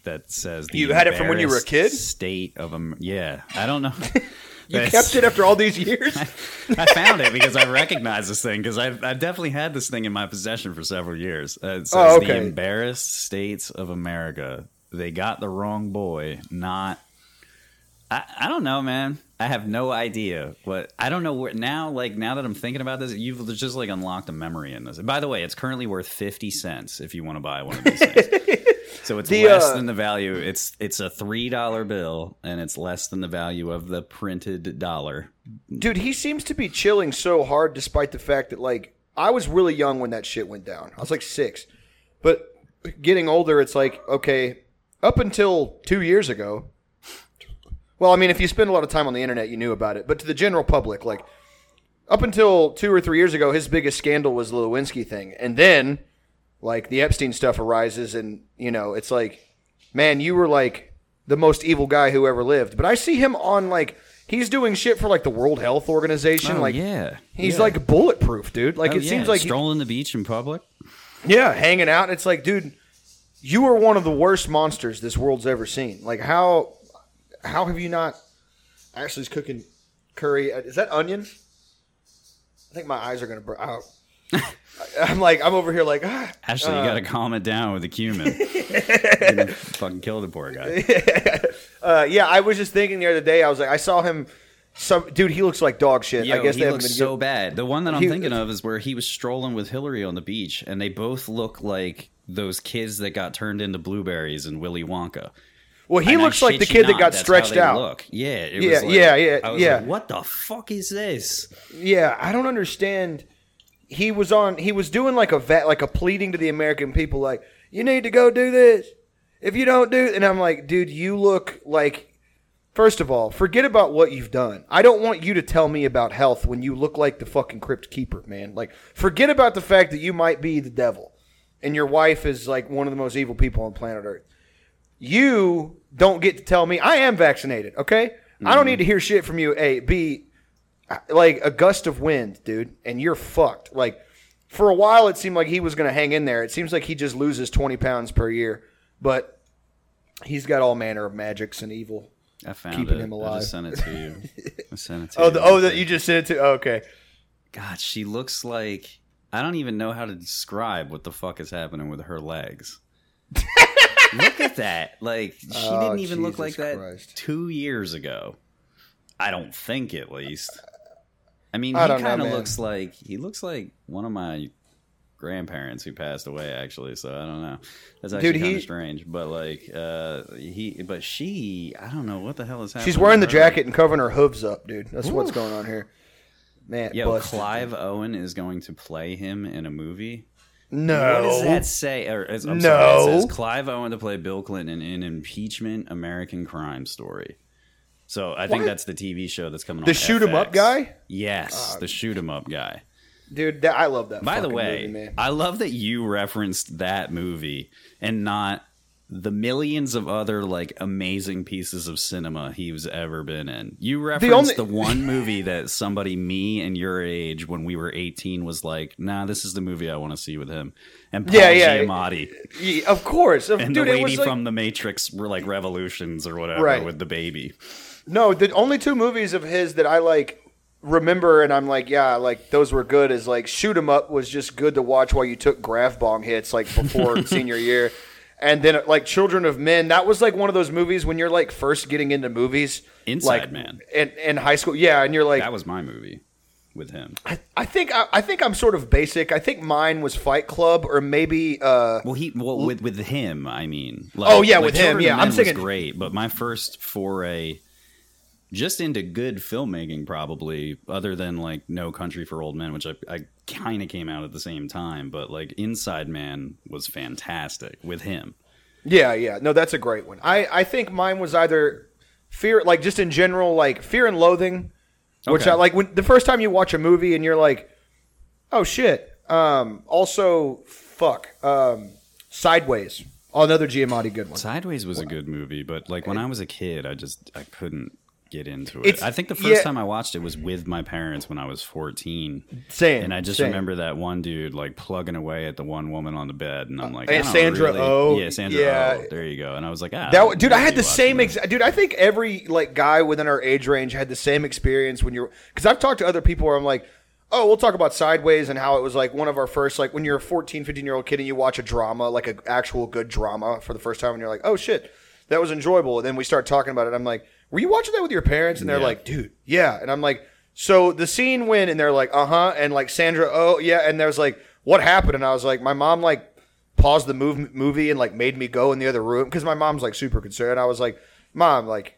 that says the You had it from when you were a kid? State of Am- yeah, I don't know. You That's- kept it after all these years. I found it because I recognize this thing because I've, I've definitely had this thing in my possession for several years. Uh, it says Oh, the embarrassed states of America. They got the wrong boy, not. I, I don't know, man. I have no idea what I don't know where now. Like now that I'm thinking about this, you've just like unlocked a memory in this. By the way, it's currently worth fifty cents if you want to buy one of these things. So it's The, less uh, than the value. It's it's a three dollar bill, and it's less than the value of the printed dollar. Dude, he seems to be chilling so hard despite the fact that like I was really young when that shit went down. I was like 6. But getting older it's like okay, up until 2 years ago. Well, I mean if you spend a lot of time on the internet you knew about it, but to the general public like up until 2 or 3 years ago his biggest scandal was the Lewinsky thing. And then like the Epstein stuff arises and you know, it's like man, you were like the most evil guy who ever lived. But I see him on like he's doing shit for like the World Health Organization. Oh, like yeah. he's Yeah. like bulletproof, dude. Like Oh, it yeah, seems like he- strolling the beach in public. yeah, hanging out. It's like, dude, you are one of the worst monsters this world's ever seen. Like how how have you not? Ashley's cooking curry. Is that onion? I think my eyes are gonna burn out. Oh. I'm like I'm over here like ah. Ashley, you got to calm it down with the cumin. Fucking kill the poor guy. Uh, yeah, I was just thinking the other day. I was like, I saw him. Some dude, he looks like dog shit. Yo, I guess he they looks been so good- bad. The one that I'm He- thinking of is where he was strolling with Hillary on the beach, and they both look like those kids that got turned into blueberries in Willy Wonka. Well, he And I looks like the kid that got stretched out. Look. Yeah, it Yeah, was like- yeah, yeah, I yeah. like, what the fuck is this? Yeah, I don't understand. He was on. He was doing like a vet, like a pleading to the American people, like you need to go do this. If you don't do, and I'm like, dude, you look like. First of all, forget about what you've done. I don't want you to tell me about health when you look like the fucking crypt keeper, man. Like, forget about the fact that you might be the devil, and your wife is like one of the most evil people on planet Earth. You don't get to tell me I am vaccinated. Okay, I don't mm-hmm. need to hear shit from you. A, B, like a gust of wind, dude, and you're fucked. Like for a while, it seemed like he was going to hang in there. It seems like he just loses twenty pounds per year, but he's got all manner of magics and evil. I found Keeping it. him I alive. just sent it to you. I sent it to Oh, you. the, oh, that you just sent it to. Oh, okay, God, she looks like I don't even know how to describe what the fuck is happening with her legs. look at that! Like she Oh, didn't even look like Jesus that Christ. two years ago. I don't think, at least. I mean, I he kind of looks like he looks like one of my grandparents who passed away. Actually, so I don't know. That's actually Dude, kind of strange. But like, uh, he, but she, I don't know what the hell is happening. she's wearing the jacket and covering her hooves up, dude. That's what's going on here, man. Yo, busted. Clive Owen is going to play him in a movie. No, What does that say? Or, I'm No. sorry, it says Clive Owen to play Bill Clinton in an impeachment American crime story. So I think What? that's the TV show that's coming on. The shoot 'em up FX. guy? Uh, Yes, the shoot 'em up guy. dude. That, I love that. By the way, movie, man. I love that you referenced that movie and not the millions of other like amazing pieces of cinema he's ever been in. You referenced the, only- one movie that somebody me and your age when we were 18 was like, "Nah, this is the movie I want to see with him." And Paul Yeah, yeah. Giamatti Yeah, of course, of, and dude. the it lady was like, from The Matrix were like Revolutions or whatever Right. with the baby. No, the only two movies of his that I like remember and I'm like, yeah, like those were good is like Shoot 'em Up was just good to watch while you took graph bong hits like before senior year. And then like Children of Men, that was like one of those movies when you're like first getting into movies. Inside like, Man. In, in high school. Yeah, and you're like That was my movie with him. I, I think I, I think I'm sort of basic. I think mine was Fight Club or maybe uh Well, he well with with him, I mean. Like, Oh, yeah, with him, Children of yeah, I'm thinking- great, but my first foray just into good filmmaking, probably other than like No Country for Old Men, which I, I kind of came out at the same time. But like Inside Man was fantastic with him. Yeah, yeah. No, that's a great one. I, I think mine was either fear, like just in general, like fear and loathing, which Okay. I like when the first time you watch a movie and you're like, oh shit, Um, also, fuck. Um, Sideways. Oh, another Giamatti good one. Sideways was a good movie, but like when I was a kid, I just I couldn't get into it. It's- I think the first yeah. time I watched it was with my parents when I was 14. Same. And I just same. remember that one dude like plugging away at the one woman on the bed, and I'm like, and Sandra really- Oh, yeah, Sandra yeah. Oh, there you go. And I was like, ah, That dude, I had the same ex- dude. I think every like guy within our age range had the same experience when you're because I've talked to other people where I'm like, oh, we'll talk about Sideways and how it was like one of our first like when you're a 14, 15 year old kid and you watch a drama like an actual good drama for the first time and you're like, oh shit, that was enjoyable. And then we start talking about it. I'm like, were you watching that with your parents? And they're Yeah. like, dude, yeah. And I'm like, so the scene when and they're like, uh huh, and like Sandra, oh yeah, and there's like, what happened? And I was like, my mom like paused the move, movie and like made me go in the other room because my mom's like super concerned. I was like, mom, like,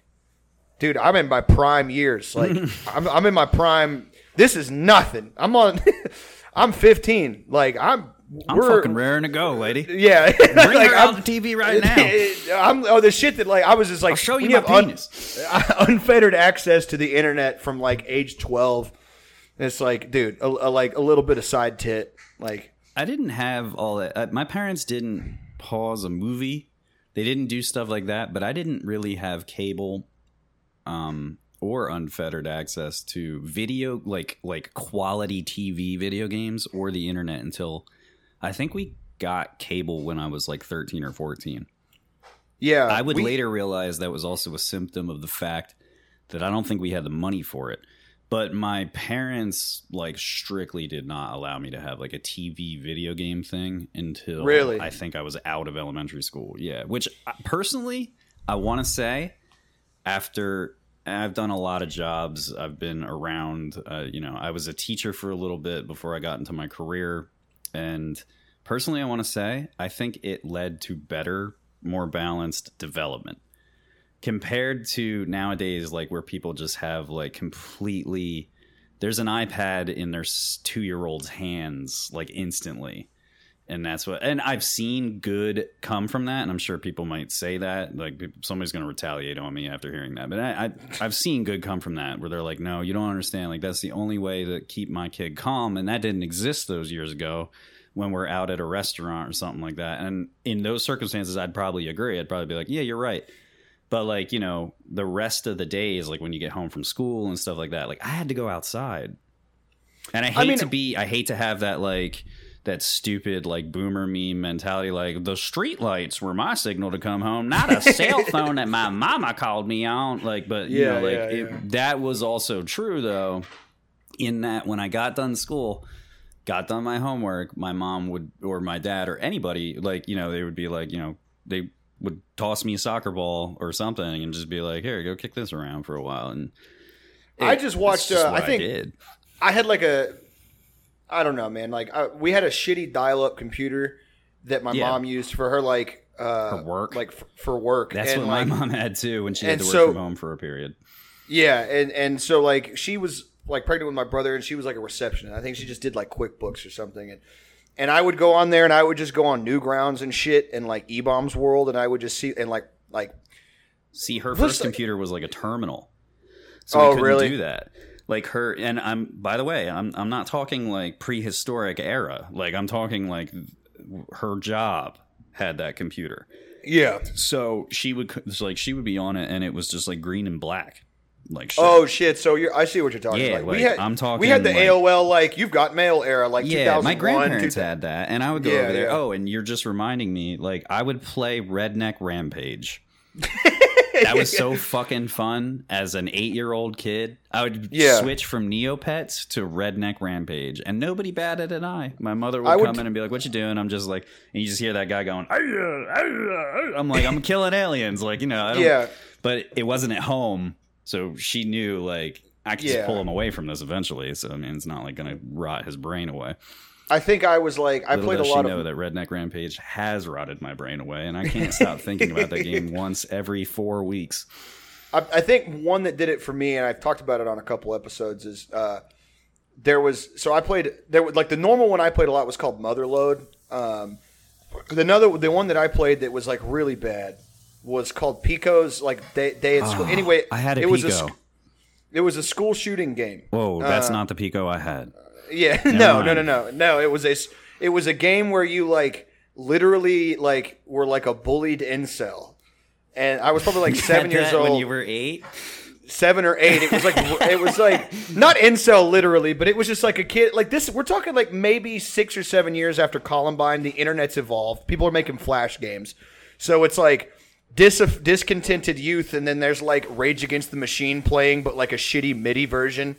dude, I'm in my prime years. Like, I'm, I'm in my prime. This is nothing. I'm on. I'm 15. Like, I'm. I'm fucking raring to go, lady. Yeah, Bring like, her out I'm- the TV right now. I'm oh the shit that like I was just like I'll show you my have un- unfettered access to the internet from like age 12. It's like, dude, a, a- like a little bit of side tit, like I didn't have all that. Uh, my parents didn't pause a movie. They didn't do stuff like that, but I didn't really have cable um or unfettered access to video like like quality TV video games or the internet until I think we got cable when I was like 13 or 14. yeah. I would we- later realize that was also a symptom of the fact that I don't think we had the money for it. But my parents like strictly did not allow me to have like a TV video game thing until Really? I think I was out of elementary school. Yeah, which uh, personally I want to say after I've done a lot of jobs, I've been around. Uh, you know, I was a teacher for a little bit before I got into my career, and personally, I want to say I think it led to better, more balanced development compared to nowadays, like where people just have like completely. There's an iPad in their two year old's hands like instantly and that's what and i've seen good come from that and i'm sure people might say that like somebody's going to retaliate on me after hearing that but I, I i've seen good come from that where they're like no you don't understand like that's the only way to keep my kid calm and that didn't exist those years ago when we're out at a restaurant or something like that and in those circumstances i'd probably agree i'd probably be like yeah you're right but like you know the rest of the days like when you get home from school and stuff like that like i had to go outside and i hate mean- to be i hate to have that like that stupid like boomer meme mentality like the street lights were my signal to come home not a cell phone that my mama called me on like but you Yeah, know like yeah, it, yeah. that was also true though in that when i got done school got done my homework my mom would or my dad or anybody like you know they would be like you know they would toss me a soccer ball or something and just be like here go kick this around for a while and I just watched, just uh, I think- did. I had like a, I don't know, man. Like I, we had a shitty dial-up computer that my Yeah. mom used for her like uh, For work? like f- for work. that's and, what like, my mom had too when she had and to work so- from home for a period Yeah, and and so like she was like pregnant with my brother, and she was like a receptionist. I think she just did like QuickBooks or something, and and I would go on there, and I would just go on Newgrounds and shit, and like E Bombs World, and I would just see and like like See, her Looks first like- computer was like a terminal, so Oh, we couldn't really? do that. Like her, and I'm. By the way, I'm. I'm not talking like prehistoric era. Like I'm talking like her job had that computer. yeah. So she would it's like she would be on it, and it was just like green and black, like shit. Oh shit! So you're I see what you're talking Yeah, about. we had I'm talking, we had the like- AOL like you've got mail era like yeah. 2001, My grandparents 2000 had that, and I would go Yeah, over there. yeah. Oh, and you're just reminding me. Like I would play Redneck Rampage. that was so fucking fun as an eight year old kid. I would Yeah. switch from Neopets to Redneck Rampage, and nobody batted an eye. My mother would, come in and be like, "What you doing?" I'm just like, and you just hear that guy going. I'm like, I'm killing aliens, like you know. I don't, Yeah. but it wasn't at home, so she knew like I could Yeah. just pull him away from this eventually. So I mean, it's not like gonna rot his brain away. I think I was like I Little played a lot she know that Redneck Rampage has rotted my brain away, and I can't stop thinking about that game once every four weeks. I, I think one that did it for me, and I've talked about it on a couple episodes, is uh, there was so I played there was like the normal one I played a lot was called Motherload. Um, the another the one that I played that was like really bad was called Pico's like day, day at school. Anyway, Ah, I had a it was Pico. sc- It was a school shooting game. Whoa, Uh, that's not the Pico I had. Yeah, no, no, mind. no, no, no. It was a s- it was a game where you like literally like were like a bullied incel, and I was probably like seven years old. when you were eight. seven or eight. It was like it was like not incel literally, but it was just like a kid. Like this, we're talking like maybe six or seven years after Columbine. The internet's evolved. People are making flash games, so it's like dis- discontented youth, and then there's like Rage Against the Machine playing, but like a shitty MIDI version,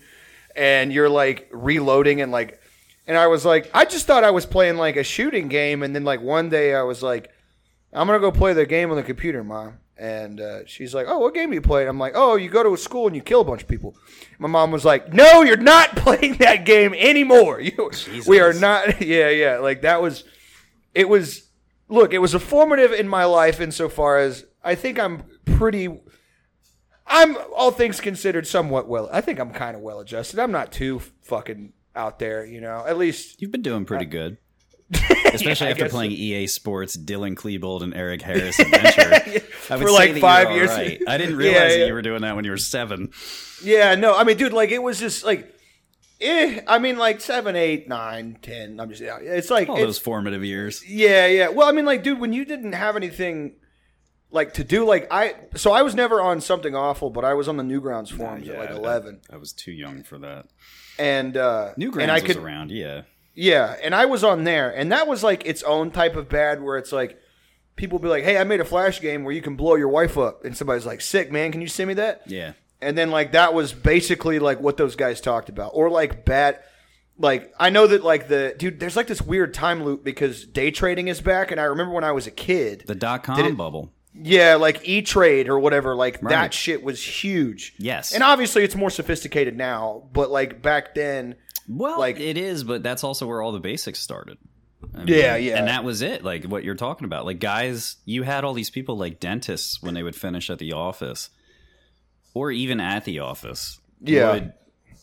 and you're like reloading and like. And I was like, I just thought I was playing like a shooting game, and then like one day I was like, I'm gonna go play the game on the computer, mom. And uh, she's like, "Oh, what game do you play?" I'm like, "Oh, you go to a school and you kill a bunch of people." My mom was like, "No, you're not playing that game anymore. You, we are not." Yeah, yeah. Like that was, it was. Look, it was a formative in my life insofar as I think I'm pretty. I'm all things considered somewhat well. I think I'm kind of well adjusted. I'm not too fucking out there, you know. At least You've been doing pretty good. Especially I after playing EA Sports, Dylan Klebold, and Eric Harris Adventure. I For like five years. right. I didn't Yeah, realize yeah. that you were doing that when you were seven. Yeah, no, I mean, dude, like it was just like, eh. I mean, like seven, eight, nine, ten. I'm just, yeah, it's like, All it's, those formative years. yeah, yeah. Well, I mean, like, dude, when you didn't have anything like to do, like I, so I was never on something awful, but I was on the Newgrounds forums at like eleven, I, was too young for that. and uh, Newgrounds and I was could, around, yeah. yeah, and I was on there, and that was like its own type of bad, where it's like. People be like, "Hey, I made a flash game where you can blow your wife up," and somebody's like, "Sick, man! Can you send me that?" Yeah. And then like that was basically like what those guys talked about, or like bad. Like I know that like the dude, there's like this weird time loop because day trading is back, and I remember when I was a kid, The dot com it- bubble. Yeah, like E Trade or whatever, like Right. that shit was huge. Yes. and obviously it's more sophisticated now, but like back then, Well, like- it is, but that's also where all the basics started. I Yeah, yeah. And that was it. Like what you're talking about. Like guys, you had all these people like dentists when they would finish at the office, or even at the office. Yeah. Would,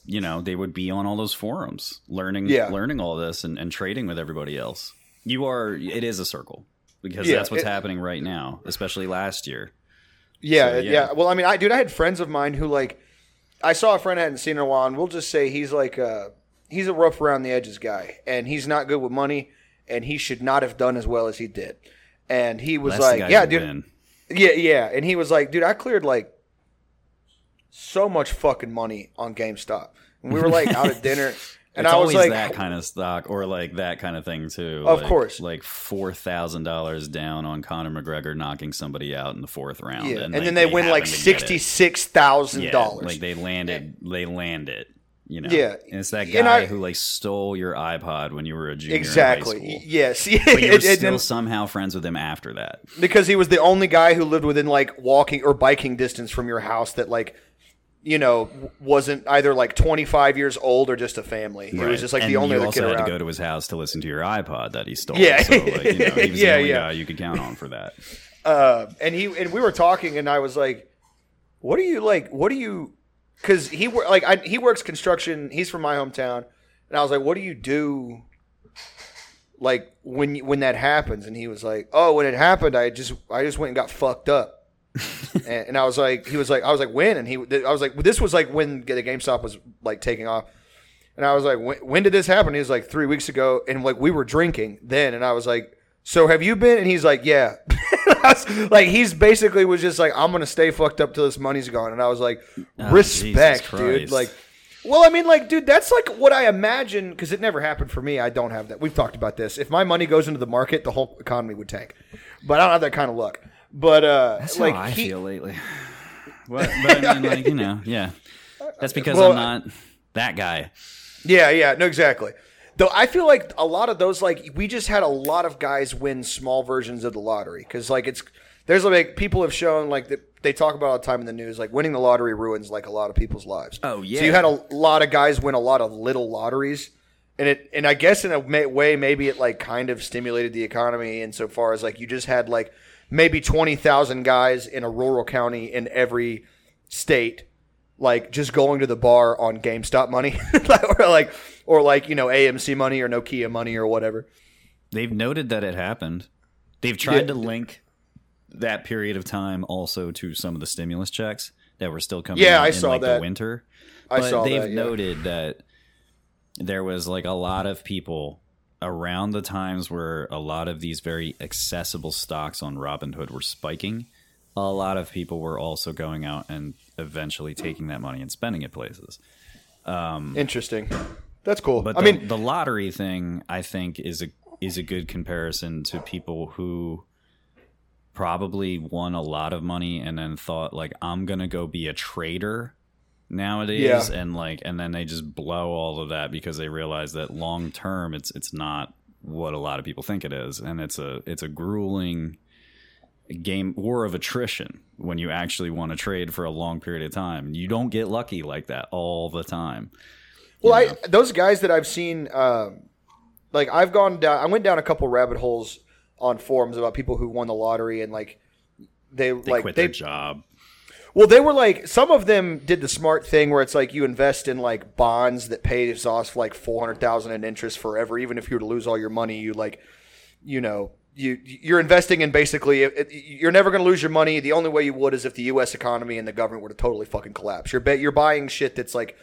you know, they would be on all those forums, learning, Yeah. learning all this, and, and trading with everybody else. You are. It is a circle because Yeah, that's what's it- happening right now, especially last year. yeah, So, yeah, yeah. Well, I mean, I dude, I had friends of mine who like, I saw a friend I hadn't seen in a while, and we'll just say he's like, uh, he's a rough around the edges guy, and he's not good with money, and he should not have done as well as he did. And he was like, "Yeah, dude, win. Yeah, yeah. And he was like, dude, I cleared like so much fucking money on GameStop. And we were like out at dinner. And it's I was always like, that kind of stock or like that kind of thing too. Of Like- course. like four thousand dollars down on Conor McGregor knocking somebody out in the fourth round, yeah. and, And, like, then they, win like happen to get it. sixty six thousand Yeah, dollars. Like they landed, they land it. You know, Yeah. And it's that guy I- who like stole your iPod when you were a junior exactly. in high school. Yes. But you were and still somehow friends with him after that. because he was the only guy who lived within like walking or biking distance from your house that like you know wasn't either like 25 years old or just a family. He was just like and the only you other also kid had around. to go to his house to listen to your iPod that he stole. Yeah. so like, you know, he was Yeah, the only yeah. guy you could count on for that. uh, and he and we were talking, and I was like, "What do you like? What do you?" Because he like I, he works construction. He's from my hometown, and I was like, "What do you do?" Like when when that happens, and he was like, "Oh, when it happened, I just I just went and got fucked up." and, and I was like, he was like, I was like, when? And he, I was like, this was like when the GameStop was like taking off. And I was like, when, when did this happen? He was like, three weeks ago. And like, we were drinking then. And I was like, so have you been? And he's like, yeah. Was- like, he's basically was just like, I'm going to stay fucked up till this money's gone. And I was like, oh, respect, dude. Like, well, I mean, like, dude, that's like what I imagine because it never happened for me. I don't have that. We've talked about this. If my money goes into the market, the whole economy would tank. But I don't have that kind of luck. But uh, That's like how I he, feel lately. What, but I mean, like you know, yeah. That's because Well, I'm not that guy. Yeah, yeah, no, exactly. Though I feel like a lot of those, like we just had a lot of guys win small versions of the lottery because, like, it's there's like people have shown like that they talk about all the time in the news, like winning the lottery ruins like a lot of people's lives. Oh, yeah. So you had a lot of guys win a lot of little lotteries, and it and I guess in a ma- way maybe it like kind of stimulated the economy insofar as like you just had like maybe twenty thousand guys in a rural county in every state like just going to the bar on GameStop money, or like, or like you know AMC money or Nokia money or whatever. They've noted that it happened. They've tried Yeah. to link that period of time also to some of the stimulus checks. that were still coming Yeah, I in saw like that. the winter. I but saw they've that, yeah. noted that there was like a lot of people around the times where a lot of these very accessible stocks on Robinhood were spiking. A lot of people were also going out and eventually taking that money and spending it places. Um, Interesting. That's cool. But I the, mean, the lottery thing, I think, is a is a good comparison to people who probably won a lot of money and then thought like I'm gonna go be a trader nowadays, Yeah. and like and then they just blow all of that because they realize that long term it's it's not what a lot of people think it is, and it's a it's a grueling game war of attrition when you actually want to trade for a long period of time. You don't get lucky like that all the time. Well, I those guys that I've seen, um, like I've gone down. I went down a couple rabbit holes on forums about people who won the lottery and like they, They like quit they their job. Well they were like some of them did the smart thing where it's like you invest in like bonds that pays off like four hundred thousand in interest forever. Even if you were to lose all your money, you like you know. You, you're investing in basically it- you're never going to lose your money. The only way you would is if the U.S. economy and the government were to totally fucking collapse. You're bet you're buying shit that's like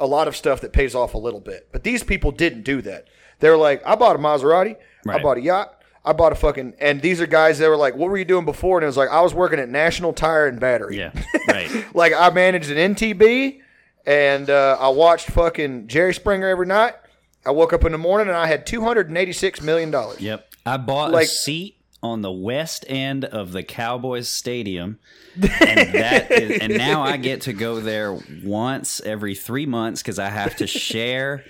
a lot of stuff that pays off a little bit. But these people didn't do that. They're like, I bought a Maserati, I bought a yacht, I bought a fucking. And these are guys that were like, what were you doing before? And it was like, I was working at National Tire and Battery. Yeah, right. like I managed an NTB, and uh, I watched fucking Jerry Springer every night. I woke up in the morning and I had two hundred and eighty-six million dollars. Yep. I bought Like- a seat on the west end of the Cowboys stadium. And that is, and now I get to go there once every 3 months cuz I have to share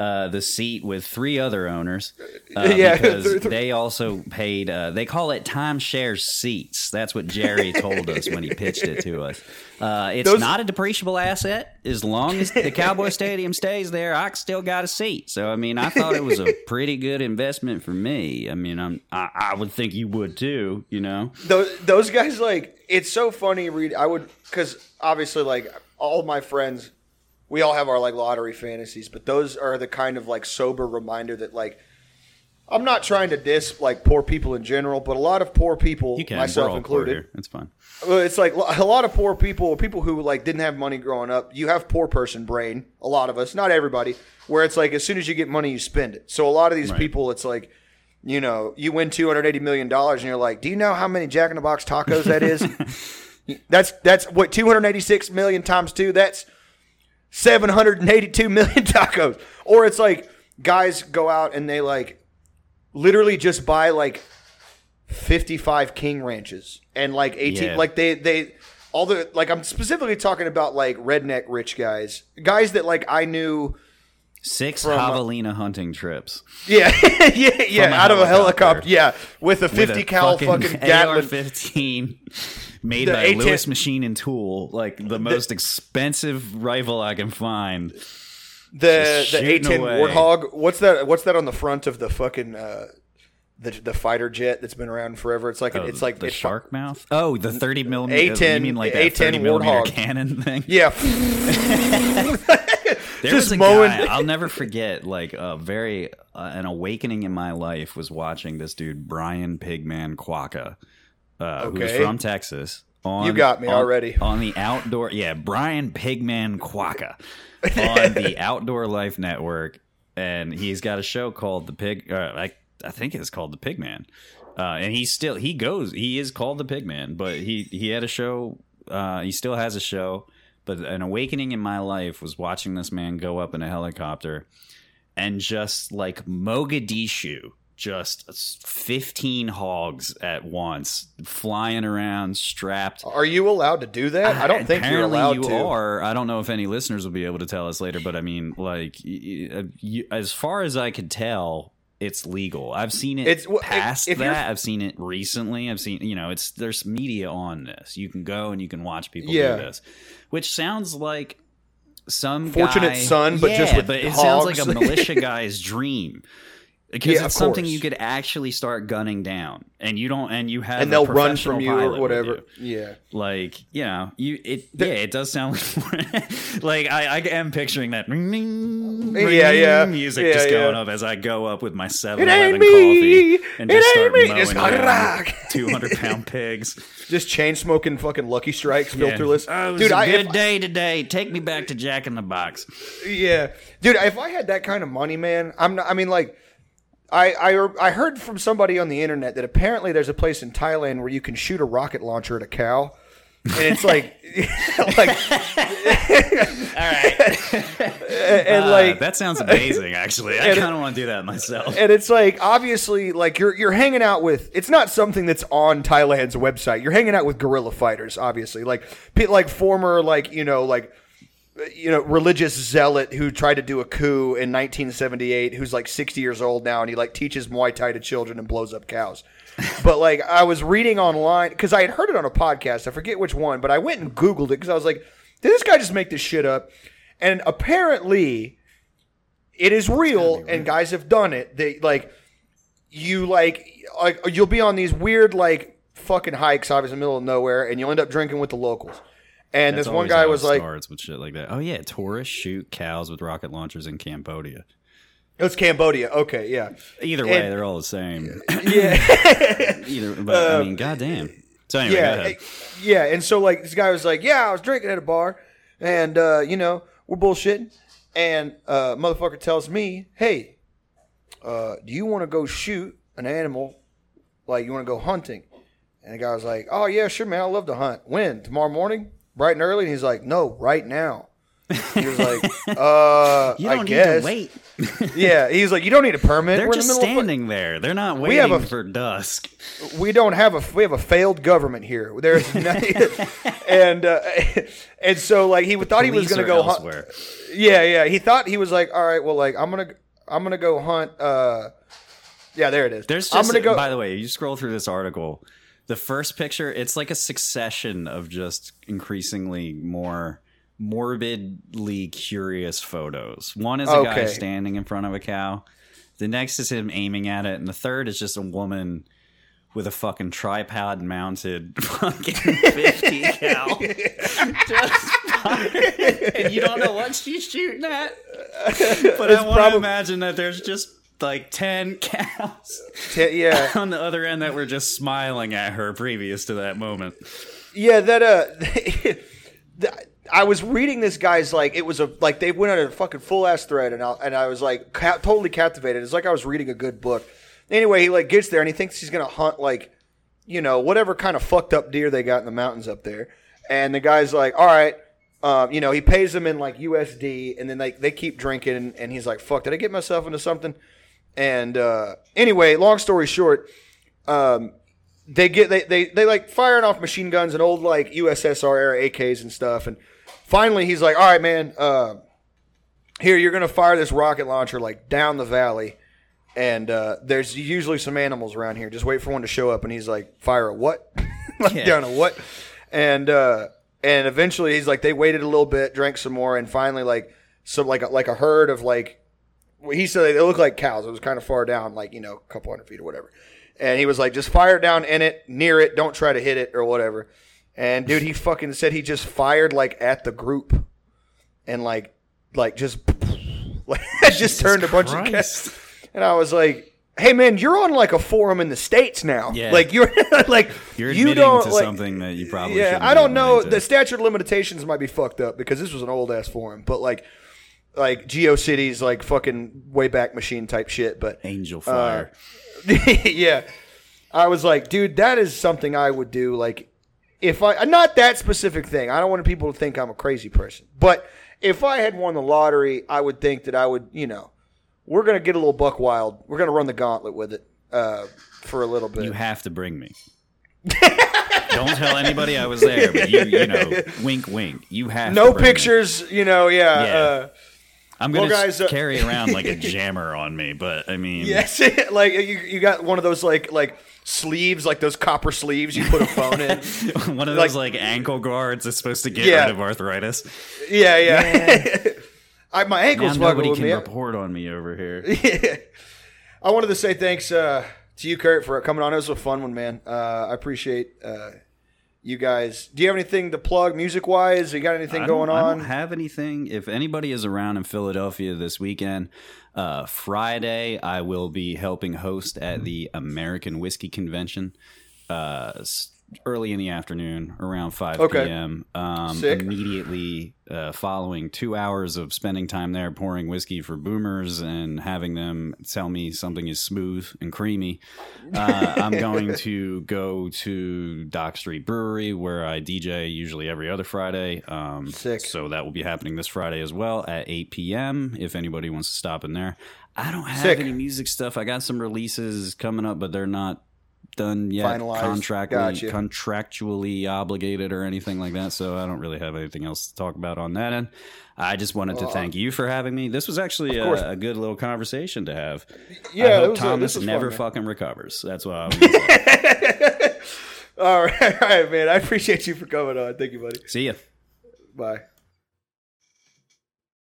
uh, the seat with three other owners uh, Yeah. because they also paid. Uh, they call it timeshare seats. That's what Jerry told us when he pitched it to us. Uh, it's Those- not a depreciable asset as long as the Cowboy Stadium stays there. I still got a seat. So I mean, I thought it was a pretty good investment for me. I mean, I'm I, I would think you would too. You know, those those guys like it's so funny read i would because obviously like all my friends we all have our like lottery fantasies but those are the kind of like sober reminder that like i'm not trying to diss like poor people in general but a lot of poor people you can. myself We're all poor included here. It's fine. it's like a lot of poor people, people who like didn't have money growing up. You have poor person brain. A lot of us, not everybody, where it's like as soon as you get money, you spend it. So a lot of these Right. people, it's like, you know, you win two hundred eighty million dollars, and you're like, do you know how many Jack in the Box tacos that is? that's that's what two hundred eighty six million times two. That's seven hundred and eighty two million tacos. Or it's like guys go out and they like literally just buy like 55 king ranches and like 18 Yeah. like they they all the like i'm specifically talking about like redneck rich guys guys that like i knew Six From, javelina hunting trips yeah yeah yeah a out of a helicopter yeah with a 50 with a cal fucking, Gatling AR-15 made The by A10 Lewis Machine and Tool, like the most expensive rifle I can find. the Just the A10. Warthog what's that what's that on the front of the fucking uh the, the fighter jet that's been around forever it's like Oh, it's like the it's shark mouth. Oh, the thirty millimeter. A10 You mean like A10 that thirty millimeter Warthog. cannon thing? yeah There Just was a mowing- guy I'll never forget. Like a very uh, an awakening in my life was watching this dude Brian Pigman Quaca, uh, who's from Texas. On, You got me on- already. on the outdoor. Yeah, Brian Pigman Quaca on the Outdoor Life Network, and he's got a show called the Pig. Uh, I I think it's called the Pigman. Uh, and he still he goes he is called the Pigman, but he he had a show. Uh, he still has a show. But an awakening in my life was watching this man go up in a helicopter and just like Mogadishu, just 15 hogs at once flying around strapped. are you allowed to do that i don't think you're allowed you to are. I don't know if any listeners will be able to tell us later, but I mean, like, y- uh, you, as far as I could tell, it's legal. I've seen it It's- well, if- past if you're- that. I've seen it recently. I've seen, you know, it's there's media on this. You can go and you can watch people Yeah. do this, which sounds like some Fortunate guy- son, but just with but it sounds like a militia guy's dream. Because Yeah, it's something course. you could actually start gunning down, and you don't, and you have and they'll run from you or whatever. you. Yeah. Like you know, you it yeah, it does sound like like I, I am picturing that ring, ring, Yeah, yeah. music Yeah, just going up as I go up with my Seven It ain't Eleven me. coffee and It just ain't start me. mowing Just gotta down rock. two hundred pound pigs. Just chain smoking fucking Lucky Strikes Yeah. filterless. Oh, Dude, a I, good day today. Take me back to Jack in the Box. Yeah, dude. If I had that kind of money, man, I'm not. I mean, like, I I I heard from somebody on the internet that apparently there's a place in Thailand where you can shoot a rocket launcher at a cow, and it's like, like, All right, and Uh, like. that sounds amazing. Actually, I kind of want to do that myself. and it's like obviously like you're you're hanging out with it's not something that's on Thailand's website. You're hanging out with guerrilla fighters, obviously. Like like former like you know like you know religious zealot who tried to do a coup in 1978 who's like 60 years old now and he like teaches Muay Thai to children and blows up cows. but like I was reading online cuz I had heard it on a podcast, I forget which one, but I went and googled it cuz I was like did this guy just make this shit up? And apparently it is real and guys have done it. They like you like like you'll be on these weird like fucking hikes obviously in the middle of nowhere and you'll end up drinking with the locals. And That's this one guy was like starts with shit like that. Oh yeah, tourists shoot cows with rocket launchers in Cambodia. It's Cambodia. Okay, yeah. Either way, And- they're all the same. Yeah. Either, but I mean, goddamn. So anyway, go yeah. ahead. Yeah, and so like this guy was like, "Yeah, I was drinking at a bar and uh, you know, we're bullshitting." And uh motherfucker tells me, "Hey, uh, do you want to go shoot an animal? Like you want to go hunting?" And the guy was like, "Oh yeah, sure, man. I love to hunt. When? Tomorrow morning, bright and early?" And he's like, "No, right now." He was like, "Uh, You I don't need guess." to wait. Yeah, he's like, "You don't need a permit. They're We're just in the standing there. They're not waiting we have a- for dusk. we don't have a we have a failed government here. There's and uh, and so like he thought he was going to go hunt. elsewhere. Yeah, yeah. He thought he was like, all right, well, like I'm gonna I'm gonna go hunt. uh Yeah, there it is. There's I'm gonna go. By the way, you scroll through this article. The first picture, it's like a succession of just increasingly more morbidly curious photos. One is a guy standing in front of a cow. The next is him aiming at it, and the third is just a woman with a fucking tripod mounted fucking 50 cal. Just and you don't know what she's shooting at. But I want probably- to imagine that there's just like 10 cows T- yeah, on the other end that were just smiling at her previous to that moment. yeah. That uh, I was reading this guy's like it was a like they went on a fucking full ass thread, and I and I was like ca- totally captivated. It's like I was reading a good book. Anyway, he like gets there and he thinks he's gonna hunt like you know whatever kind of fucked up deer they got in the mountains up there, and the guy's like, all right. Um, you know, he pays them in like USD, and then they, they keep drinking, and, and he's like, "Fuck, did I get myself into something?" And uh, anyway, long story short, um, they get they, they they like firing off machine guns and old like USSR era AKs and stuff. And finally, he's like, "All right, man, uh, here you're gonna fire this rocket launcher like down the valley." And uh, there's usually some animals around here. Just wait for one to show up. And he's like, "Fire a what? like Yeah. down a what?" And uh, and eventually, he's like, they waited a little bit, drank some more, and finally, like some like a, like a herd of like well, he said they looked like cows. It was kind of far down, like you know, a couple hundred feet or whatever. And he was like, just fire down in it, near it. Don't try to hit it or whatever. And dude, he fucking said he just fired like at the group, and like, like just, like just turned a bunch of Christ. cats. And I was like, hey man, you're on like a forum in the states now. Yeah. Like you're like You're you don't to like, something that you probably yeah, I don't know. The statute of limitations might be fucked up because this was an old ass forum, but like, like GeoCities, like fucking Wayback Machine type shit. But Angelfire. yeah, I was like, dude, that is something I would do. Like, if I not that specific thing, I don't want people to think I'm a crazy person, but if I had won the lottery, I would think that I would, you know, we're gonna get a little buck wild. We're gonna run the gauntlet with it uh, for a little bit. you have to bring me. don't tell anybody I was there, but you, you know, wink, wink. You have no to bring me. pictures, you know. Yeah. Yeah. Uh, I'm gonna Well, guys, uh, carry around like a jammer on me, but I mean, Yes, like you, you got one of those like like sleeves, like those copper sleeves you put a phone in. one of those like, ankle guards that's supposed to get Yeah. rid of arthritis. Yeah, yeah. I, my Now ankles fucking nobody can me. report on me over here. I wanted to say thanks uh, to you, Kurt, for coming on. It was a fun one, man. Uh, I appreciate uh, you guys. Do you have anything to plug music wise? You got anything going don't, I on? don't have anything. If anybody is around in Philadelphia this weekend, uh, Friday, I will be helping host at the American Whiskey Convention. Uh, early in the afternoon, around five Okay. p.m. Um, Sick. Immediately uh, following two hours of spending time there pouring whiskey for boomers and having them tell me something is smooth and creamy. Uh, I'm going to go to Dock Street Brewery where I DJ usually every other Friday. Um, Sick. So that will be happening this Friday as well at 8 p.m. If anybody wants to stop in there. I don't have Sick. any music stuff. I got some releases coming up, but they're not done yet. Finalized. Contractually, Gotcha. contractually obligated or anything like that. So I don't really have anything else to talk about on that end. I just wanted to uh, thank you for having me. This was actually a, a good little conversation to have. Yeah, I hope was Thomas this was fun, never fucking recovers. That's what I was gonna all right, all right, man. I appreciate you for coming on. Thank you, buddy. See ya. Bye.